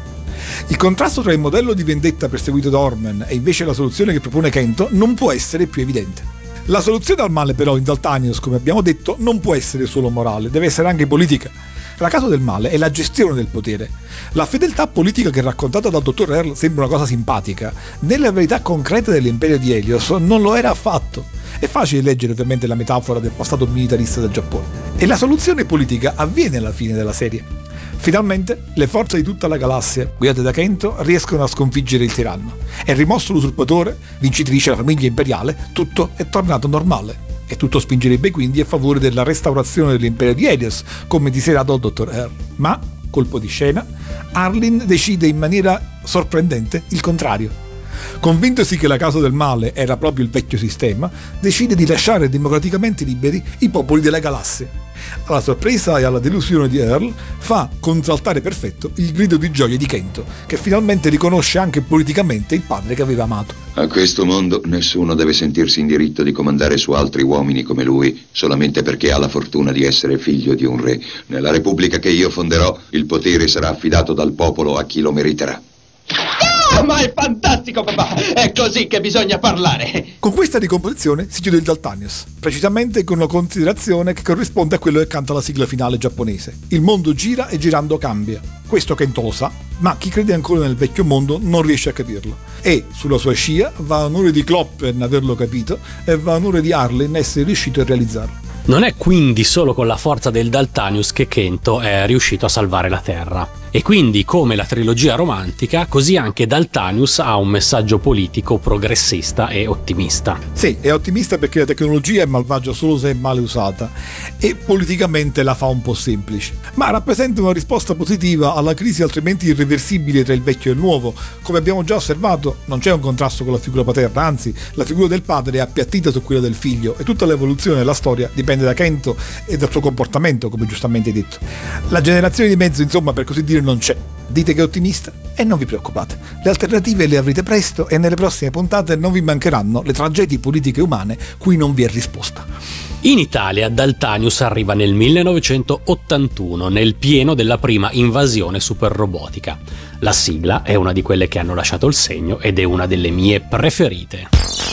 Il contrasto tra il modello di vendetta perseguito da Ormen e invece la soluzione che propone Kento non può essere più evidente. La soluzione al male però in Daltanius, come abbiamo detto, non può essere solo morale, deve essere anche politica. La causa del male è la gestione del potere. La fedeltà politica che raccontata dal dottor Earl sembra una cosa simpatica. Nella verità concreta dell'imperio di Helios non lo era affatto. È facile leggere ovviamente la metafora del passato militarista del Giappone. E la soluzione politica avviene alla fine della serie. Finalmente le forze di tutta la galassia, guidate da Kento, riescono a sconfiggere il tiranno. È rimosso l'usurpatore, vincitrice la famiglia imperiale, tutto è tornato normale. E tutto spingerebbe quindi a favore della restaurazione dell'impero di Helios, come dichiarato dal dottor Earl. Ma, colpo di scena, Arlin decide in maniera sorprendente il contrario. Convintosi che la causa del male era proprio il vecchio sistema, decide di lasciare democraticamente liberi i popoli della galassia. Alla sorpresa e alla delusione di Earl, fa contraltare perfetto il grido di gioia di Kento, che finalmente riconosce anche politicamente il padre che aveva amato. A questo mondo nessuno deve sentirsi in diritto di comandare su altri uomini come lui, solamente perché ha la fortuna di essere figlio di un re. Nella Repubblica che io fonderò, il potere sarà affidato dal popolo a chi lo meriterà. Ah, ma è fantastico, papà! È così che bisogna parlare! Con questa ricomposizione si chiude il Daltanius, precisamente con una considerazione che corrisponde a quello che canta la sigla finale giapponese. Il mondo gira e girando cambia. Questo Kento lo sa, ma chi crede ancora nel vecchio mondo non riesce a capirlo. E sulla sua scia va onore di Kloppen averlo capito e va onore di Harlin essere riuscito a realizzarlo. Non è quindi solo con la forza del Daltanius che Kento è riuscito a salvare la Terra. E quindi, come la trilogia romantica, così anche Daltanius ha un messaggio politico progressista e ottimista. Sì, è ottimista perché la tecnologia è malvagia solo se è male usata e politicamente la fa un po' semplice, ma rappresenta una risposta positiva alla crisi altrimenti irreversibile tra il vecchio e il nuovo. Come abbiamo già osservato, non c'è un contrasto con la figura paterna, anzi, la figura del padre è appiattita su quella del figlio e tutta l'evoluzione della storia dipende da Kento e dal suo comportamento, come giustamente detto. La generazione di mezzo, insomma, per così dire, non c'è. Dite che è ottimista? E non vi preoccupate, le alternative le avrete presto e nelle prossime puntate non vi mancheranno le tragedie politiche umane cui non vi è risposta. In Italia Daltanius arriva nel 1981, nel pieno della prima invasione superrobotica. La sigla è una di quelle che hanno lasciato il segno ed è una delle mie preferite.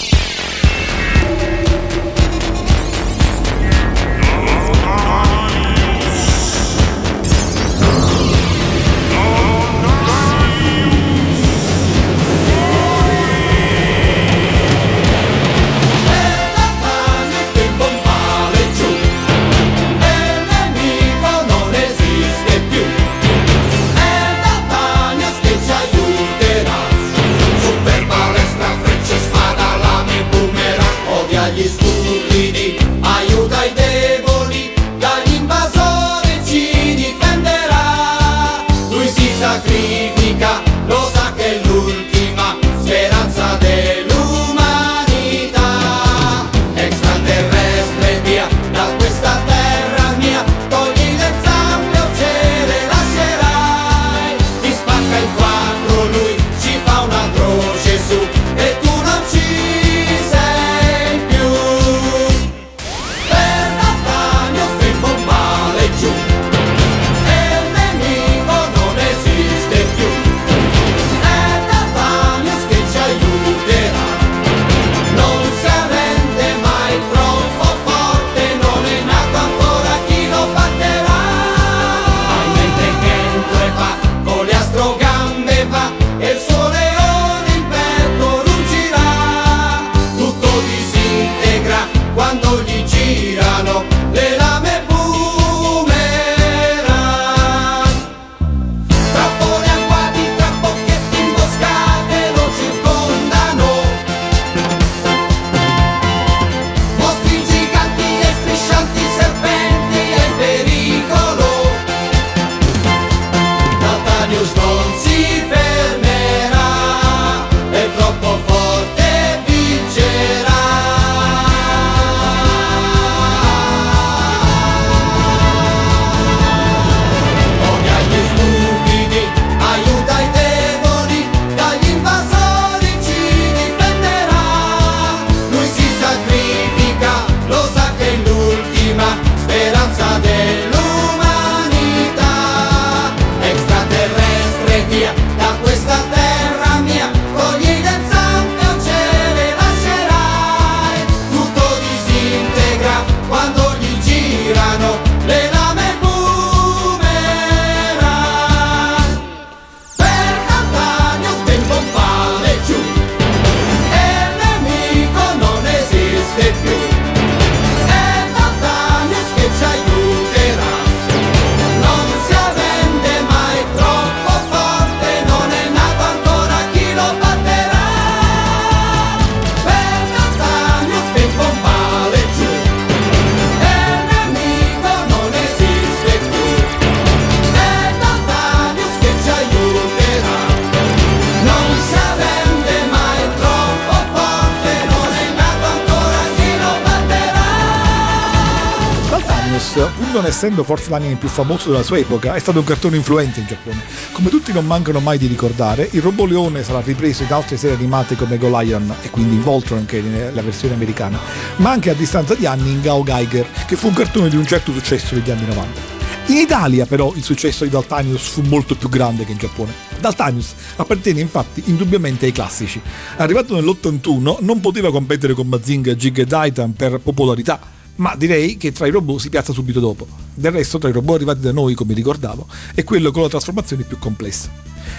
Essendo forse l'anime più famoso della sua epoca, è stato un cartone influente in Giappone. Come tutti non mancano mai di ricordare, il robot leone sarà ripreso in altre serie animate come Go Lion e quindi Voltron che è nella versione americana, ma anche a distanza di anni in Gao Geiger, che fu un cartone di un certo successo negli anni 90. In Italia però il successo di Daltanius fu molto più grande che in Giappone. Daltanius appartiene infatti indubbiamente ai classici. Arrivato nell'81 non poteva competere con Mazinga, Jig e Daitan per popolarità, ma direi che tra i robot si piazza subito dopo. Del resto tra i robot arrivati da noi, come ricordavo, è quello con la trasformazione più complessa.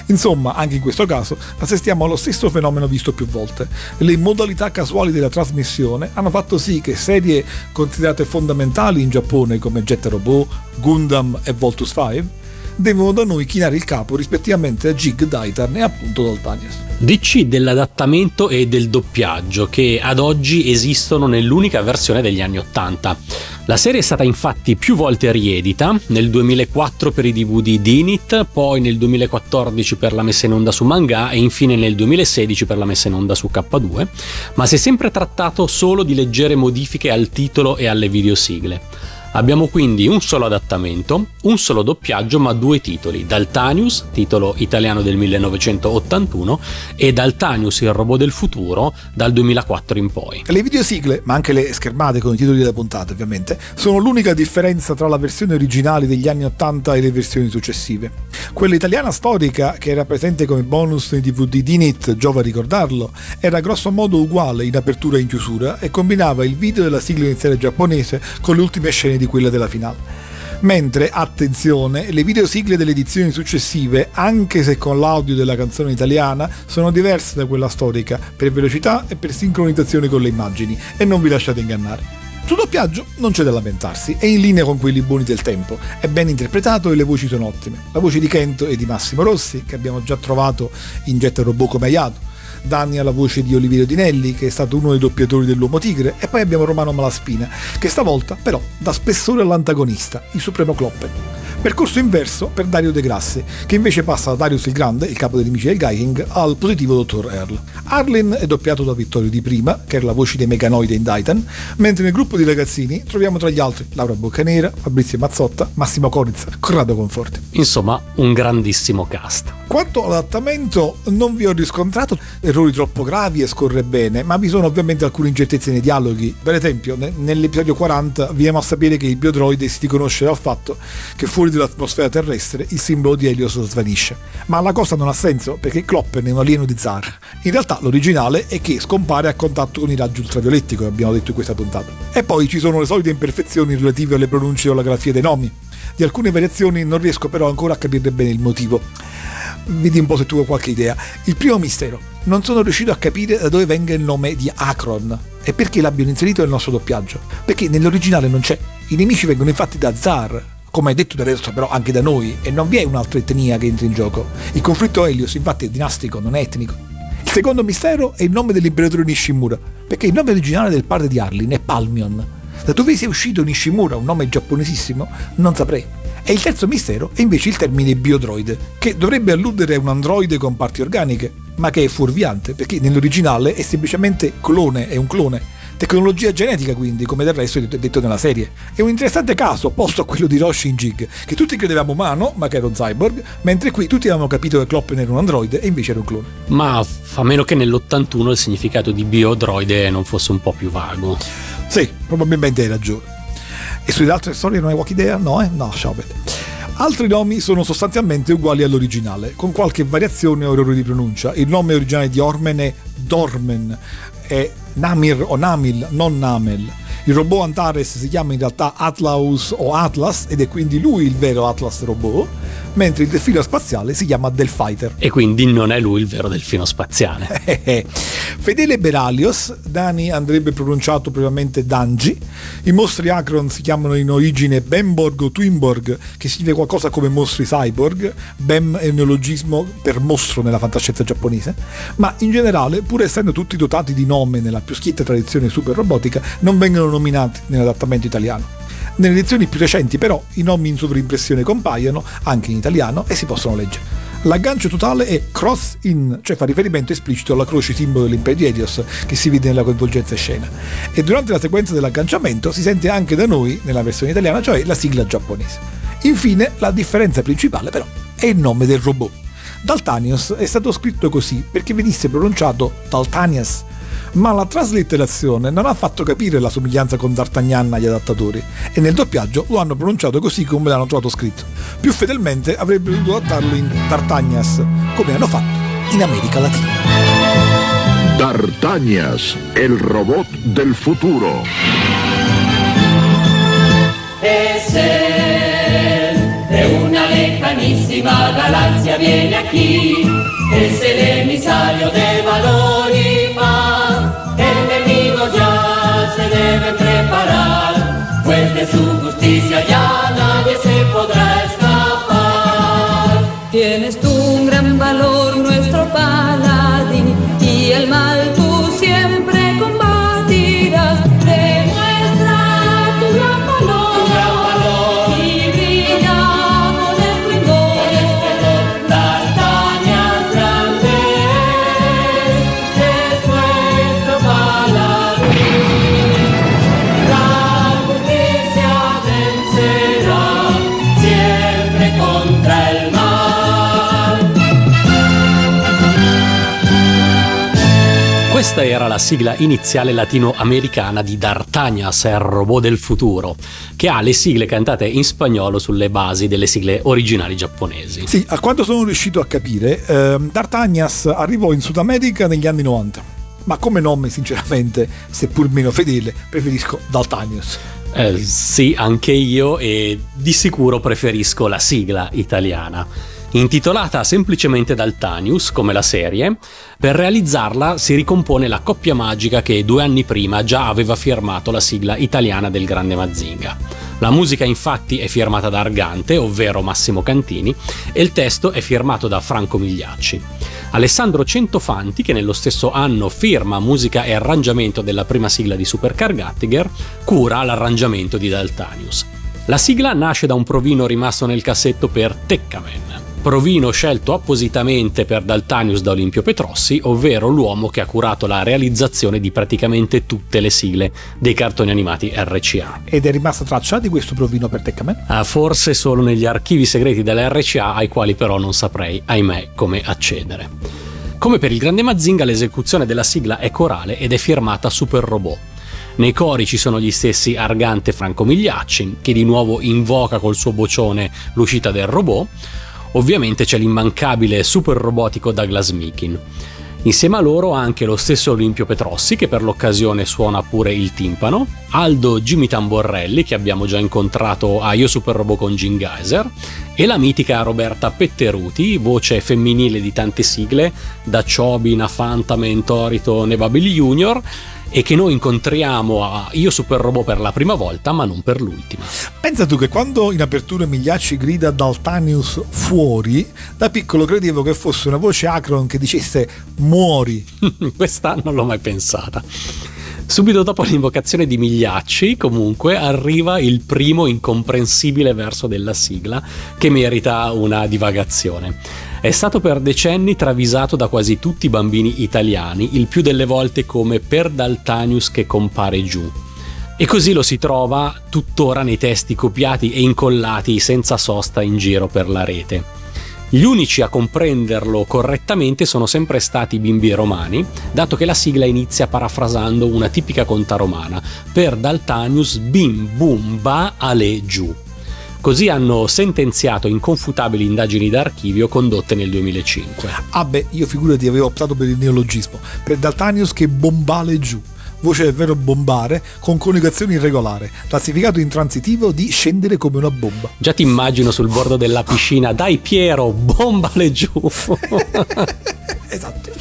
Insomma, anche in questo caso, assistiamo allo stesso fenomeno visto più volte. Le modalità casuali della trasmissione hanno fatto sì che serie considerate fondamentali in Giappone come Jet Robot, Gundam e Voltus 5 devono da noi chinare il capo rispettivamente a Jig, Daitan e appunto Daltanius. DC dell'adattamento e del doppiaggio che ad oggi esistono nell'unica versione degli anni 80. La serie è stata infatti più volte riedita, nel 2004 per i DVD di Init, poi nel 2014 per la messa in onda su Manga e infine nel 2016 per la messa in onda su K2, ma si è sempre trattato solo di leggere modifiche al titolo e alle videosigle. Abbiamo quindi un solo adattamento, un solo doppiaggio ma due titoli, Daltanius, titolo italiano del 1981, e Daltanius il robot del futuro dal 2004 in poi. Le videosigle, ma anche le schermate con i titoli delle puntate ovviamente, sono l'unica differenza tra la versione originale degli anni 80 e le versioni successive. Quella italiana storica, che era presente come bonus nei DVD di Nit, giova ricordarlo, era grosso modo uguale in apertura e in chiusura e combinava il video della sigla iniziale giapponese con le ultime scene di quella della finale. Mentre, attenzione, le videosigle delle edizioni successive, anche se con l'audio della canzone italiana, sono diverse da quella storica, per velocità e per sincronizzazione con le immagini, e non vi lasciate ingannare. Sul doppiaggio non c'è da lamentarsi, è in linea con quelli buoni del tempo, è ben interpretato e le voci sono ottime. La voce di Kento e di Massimo Rossi, che abbiamo già trovato in Jet Robot come Ayato, danni alla voce di Oliviero Dinelli, che è stato uno dei doppiatori dell'Uomo Tigre, e poi abbiamo Romano Malaspina, che stavolta però dà spessore all'antagonista, il Supremo Kloppen. Percorso inverso per Dario De Grasse, che invece passa da Darius il Grande, il capo dei nemici del Gaiking, al positivo Dr. Earl. Arlen è doppiato da Vittorio Di Prima, che era la voce dei Meganoide in Titan, mentre nel gruppo di ragazzini troviamo tra gli altri Laura Boccanera, Fabrizio Mazzotta, Massimo Corizza, Corrado Conforti. Insomma, un grandissimo cast. Quanto all'adattamento, non vi ho riscontrato errori troppo gravi e scorre bene, ma vi sono ovviamente alcune incertezze nei dialoghi. Per esempio, nell'episodio 40 viene a sapere che il biodroide si riconosce dal fatto che fuori dall'atmosfera terrestre il simbolo di Helios svanisce. Ma la cosa non ha senso perché Kloppen è un alieno di Zar. In realtà l'originale è che scompare a contatto con i raggi ultravioletti, come abbiamo detto in questa puntata. E poi ci sono le solite imperfezioni relative alle pronunce o alla grafia dei nomi. Di alcune variazioni non riesco però ancora a capire bene il motivo vedi un po' se tu hai qualche idea. Il primo mistero. Non sono riuscito a capire da dove venga il nome di Akron e perché l'abbiano inserito nel nostro doppiaggio. Perché nell'originale non c'è. I nemici vengono infatti da Zar, come hai detto del resto però anche da noi, e non vi è un'altra etnia che entra in gioco. Il conflitto Helios infatti è dinastico, non è etnico. Il secondo mistero è il nome dell'imperatore Nishimura, perché il nome originale del padre di Arlin è Palmion. Da dove sia uscito Nishimura, un nome giapponesissimo, non saprei. E il terzo mistero è invece il termine biodroide, che dovrebbe alludere a un androide con parti organiche, ma che è fuorviante perché nell'originale è semplicemente clone, è un clone. Tecnologia genetica quindi, come del resto è detto nella serie. È un interessante caso opposto a quello di Roshi in Jig, che tutti credevamo umano, ma che era un cyborg, mentre qui tutti avevamo capito che Kloppen era un androide e invece era un clone. Ma a meno che nell'81 il significato di biodroide non fosse un po' più vago. Sì, probabilmente hai ragione. E sulle altre storie non hai qualche idea? No, eh? No, ciao. Altri nomi sono sostanzialmente uguali all'originale, con qualche variazione o errore di pronuncia. Il nome originale di Ormen è Dormen, è Namir o Namil, non Namel. Il robot Antares si chiama in realtà Atlaus o Atlas ed è quindi lui il vero Atlas robot, mentre il delfino spaziale si chiama Delfighter. E quindi non è lui il vero delfino spaziale. [laughs] Fedele Beralios, Dani andrebbe pronunciato probabilmente Danji, i mostri Akron si chiamano in origine Bemborg o Twinborg, che significa qualcosa come mostri cyborg, Bem è un neologismo per mostro nella fantascienza giapponese, ma in generale, pur essendo tutti dotati di nome nella più schietta tradizione super robotica, non vengono nominati nell'adattamento italiano. Nelle edizioni più recenti però i nomi in sovrimpressione compaiono, anche in italiano, e si possono leggere. L'aggancio totale è cross in, cioè fa riferimento esplicito alla croce simbolo dell'Imperio di Helios che si vede nella coinvolgenza scena. E durante la sequenza dell'agganciamento si sente anche da noi, nella versione italiana, cioè la sigla giapponese. Infine, la differenza principale però è il nome del robot. Daltanius è stato scritto così perché venisse pronunciato Daltanius, ma la traslitterazione non ha fatto capire la somiglianza con D'Artagnan agli adattatori e nel doppiaggio lo hanno pronunciato così come l'hanno trovato scritto. Più fedelmente avrebbero dovuto adattarlo in D'Artagnas, come hanno fatto in America Latina. D'Artagnas, el robot del futuro. Es él, de una lejanísima galaxia viene aquí. Es el emisario de valor justicia ya nadie se podrá escapar. Tienes Questa era la sigla iniziale latinoamericana di D'Artagnas, il robot del futuro, che ha le sigle cantate in spagnolo sulle basi delle sigle originali giapponesi. Sì, a quanto sono riuscito a capire, ehm, D'Artagnas arrivò in Sud America negli anni 90. Ma come nome, sinceramente, seppur meno fedele, preferisco Daltanius. Eh, sì, anche io e di sicuro preferisco la sigla italiana. Intitolata semplicemente Daltanius, come la serie, per realizzarla si ricompone la coppia magica che due anni prima già aveva firmato la sigla italiana del Grande Mazinga. La musica infatti è firmata da Argante, ovvero Massimo Cantini, e il testo è firmato da Franco Migliacci. Alessandro Centofanti, che nello stesso anno firma musica e arrangiamento della prima sigla di Supercar Gattiger, cura l'arrangiamento di Daltanius. La sigla nasce da un provino rimasto nel cassetto per Teccamen, provino scelto appositamente per Daltanius da Olimpio Petrossi, ovvero l'uomo che ha curato la realizzazione di praticamente tutte le sigle dei cartoni animati RCA. Ed è rimasta traccia di questo provino per Teccaman? Ah, forse solo negli archivi segreti della RCA, ai quali però non saprei, ahimè, come accedere. Come per il Grande Mazinga, l'esecuzione della sigla è corale ed è firmata Super Robot. Nei cori ci sono gli stessi Argante Franco Migliacci, che di nuovo invoca col suo bocione l'uscita del robot. Ovviamente c'è l'immancabile super robotico Douglas Meekin. Insieme a loro anche lo stesso Olimpio Petrossi che per l'occasione suona pure il timpano, Aldo Jimmy Tamborelli che abbiamo già incontrato a Io Super Robot con Gene Geyser e la mitica Roberta Petteruti, voce femminile di tante sigle, da Chobin a Fanta, Mentorito, Nevabili Junior e che noi incontriamo a Io Super Robot per la prima volta ma non per l'ultima. Pensa tu che quando in apertura Migliacci grida Daltanius fuori, da piccolo credevo che fosse una voce Acron che dicesse muori. [laughs] Questa non l'ho mai pensata. Subito dopo l'invocazione di Migliacci, comunque, arriva il primo incomprensibile verso della sigla che merita una divagazione. È stato per decenni travisato da quasi tutti i bambini italiani, il più delle volte come per Daltanius che compare giù. E così lo si trova tuttora nei testi copiati e incollati senza sosta in giro per la rete. Gli unici a comprenderlo correttamente sono sempre stati i bimbi romani, dato che la sigla inizia parafrasando una tipica conta romana, per Daltanius bim bum ba ale giù. Così hanno sentenziato inconfutabili indagini d'archivio condotte nel 2005. Ah beh, io figurati avevo optato per il neologismo, per Daltanius che bombale giù. Voce del vero bombare con coniugazione irregolare, classificato intransitivo di scendere come una bomba. Già ti immagino sul bordo della piscina, dai Piero, bombale giù. [laughs] esatto.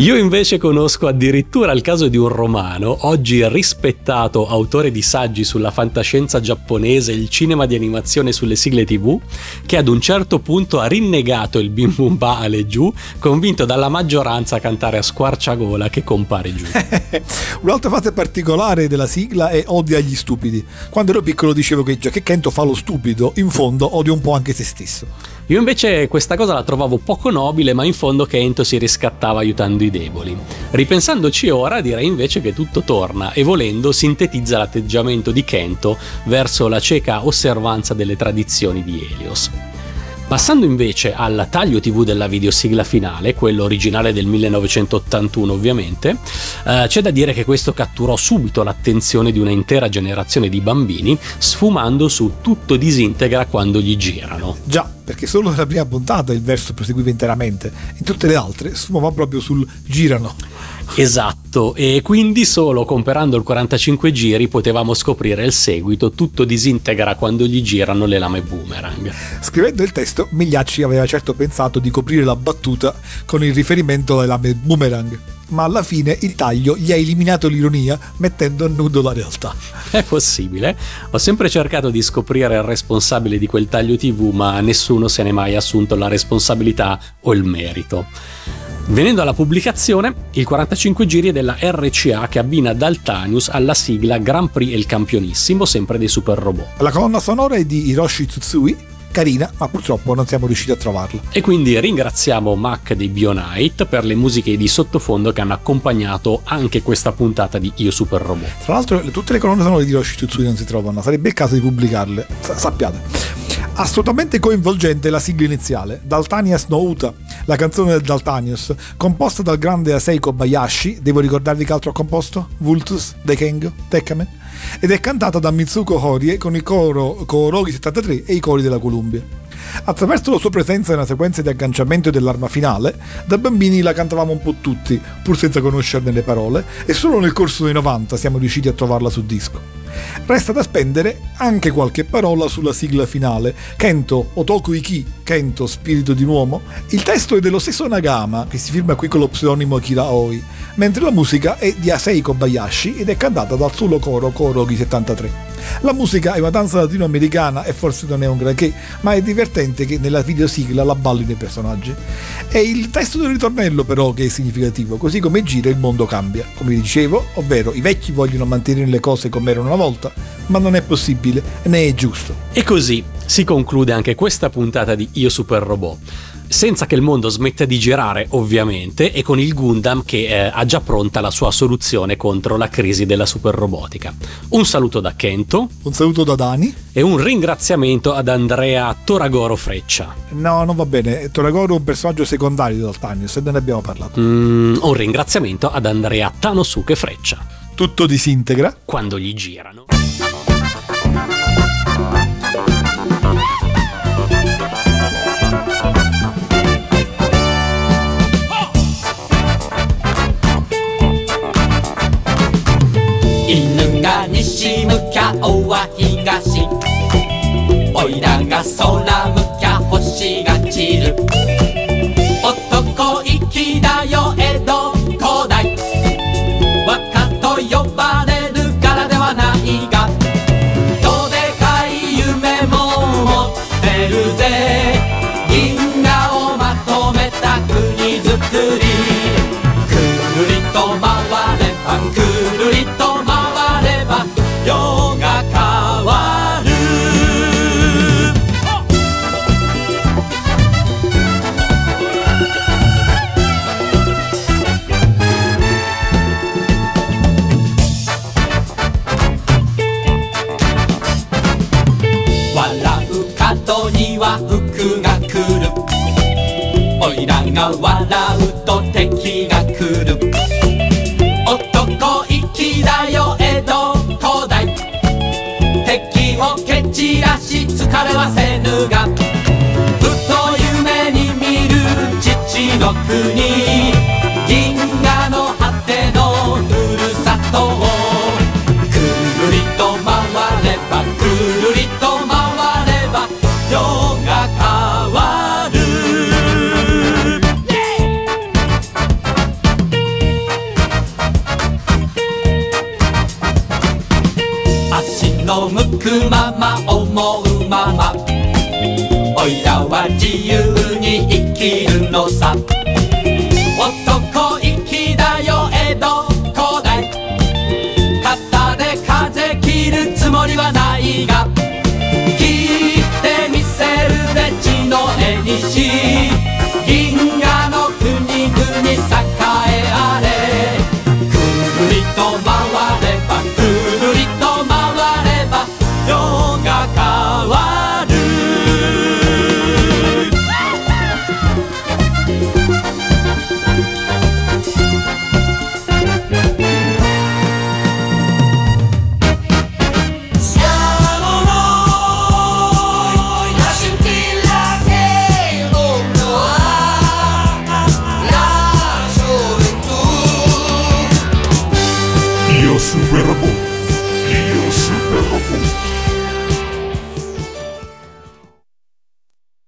Io invece conosco addirittura il caso di un romano, oggi rispettato autore di saggi sulla fantascienza giapponese e il cinema di animazione sulle sigle tv, che ad un certo punto ha rinnegato il bim bum ba ale giù, convinto dalla maggioranza a cantare a squarciagola che compare giù. [laughs] Un'altra fase particolare della sigla è odia gli stupidi. Quando ero piccolo dicevo che già che Kento fa lo stupido, in fondo odia un po' anche se stesso. Io invece questa cosa la trovavo poco nobile, ma in fondo Kento si riscattava aiutando i deboli. Ripensandoci ora, direi invece che tutto torna e volendo sintetizza l'atteggiamento di Kento verso la cieca osservanza delle tradizioni di Helios. Passando invece al taglio TV della videosigla finale, quello originale del 1981 ovviamente, eh, c'è da dire che questo catturò subito l'attenzione di un'intera generazione di bambini, sfumando su tutto disintegra quando gli girano. Già, perché solo nella prima puntata il verso proseguiva interamente, in tutte le altre sfumava proprio sul girano. Esatto, e quindi solo comprando il 45 giri potevamo scoprire il seguito, tutto disintegra quando gli girano le lame boomerang. Scrivendo il testo, Migliacci aveva certo pensato di coprire la battuta con il riferimento alle lame boomerang, ma alla fine il taglio gli ha eliminato l'ironia mettendo a nudo la realtà. [laughs] È possibile. Ho sempre cercato di scoprire il responsabile di quel taglio TV, ma nessuno se n'è mai assunto la responsabilità o il merito. Venendo alla pubblicazione, il 45 giri è della RCA che abbina Daltanius alla sigla Grand Prix e il Campionissimo, sempre dei Super Robot. La colonna sonora è di Hiroshi Tsutsui, carina, ma purtroppo non siamo riusciti a trovarla. E quindi ringraziamo Mac dei Bionite per le musiche di sottofondo che hanno accompagnato anche questa puntata di Io Super Robot. Tra l'altro, tutte le colonne sonore di Hiroshi Tsutsui non si trovano, sarebbe il caso di pubblicarle, Sa- sappiate. Assolutamente coinvolgente la sigla iniziale, Daltanias no Uta, la canzone del Daltanius, composta dal grande Asei Kobayashi, devo ricordarvi che altro ha composto? Vultus, Dekengo, Tekkamen, ed è cantata da Mitsuko Horie con il coro Koorogi 73 e i cori della Columbia. Attraverso la sua presenza nella sequenza di agganciamento dell'arma finale, da bambini la cantavamo un po' tutti, pur senza conoscerne le parole, e solo nel corso dei 90 siamo riusciti a trovarla su disco. Resta da spendere anche qualche parola sulla sigla finale, Kento Otoku Iki, Kento Spirito di un uomo. Il testo è dello stesso Nagama, che si firma qui con lo pseudonimo Akira Aoi, mentre la musica è di Asei Kobayashi ed è cantata dal solo coro Korogi 73. La musica è una danza latinoamericana e forse non è un granché, ma è divertente che nella videosigla la ballino i personaggi. È il testo del ritornello però che è significativo, così come gira il mondo cambia. Come dicevo, ovvero i vecchi vogliono mantenere le cose come erano una volta, ma non è possibile né è giusto. E così si conclude anche questa puntata di Io Super Robot. Senza che il mondo smetta di girare, ovviamente, e con il Gundam che eh, ha già pronta la sua soluzione contro la crisi della superrobotica. Un saluto da Kento. Un saluto da Dani. E un ringraziamento ad Andrea Toragoro Freccia. No, non va bene. Toragoro è un personaggio secondario di Daltanius e ne abbiamo parlato. Mm, un ringraziamento ad Andrea Tanosuke Freccia. Tutto disintegra. Quando gli girano. 西向きゃ尾は東おいらが空向きゃ星が散る。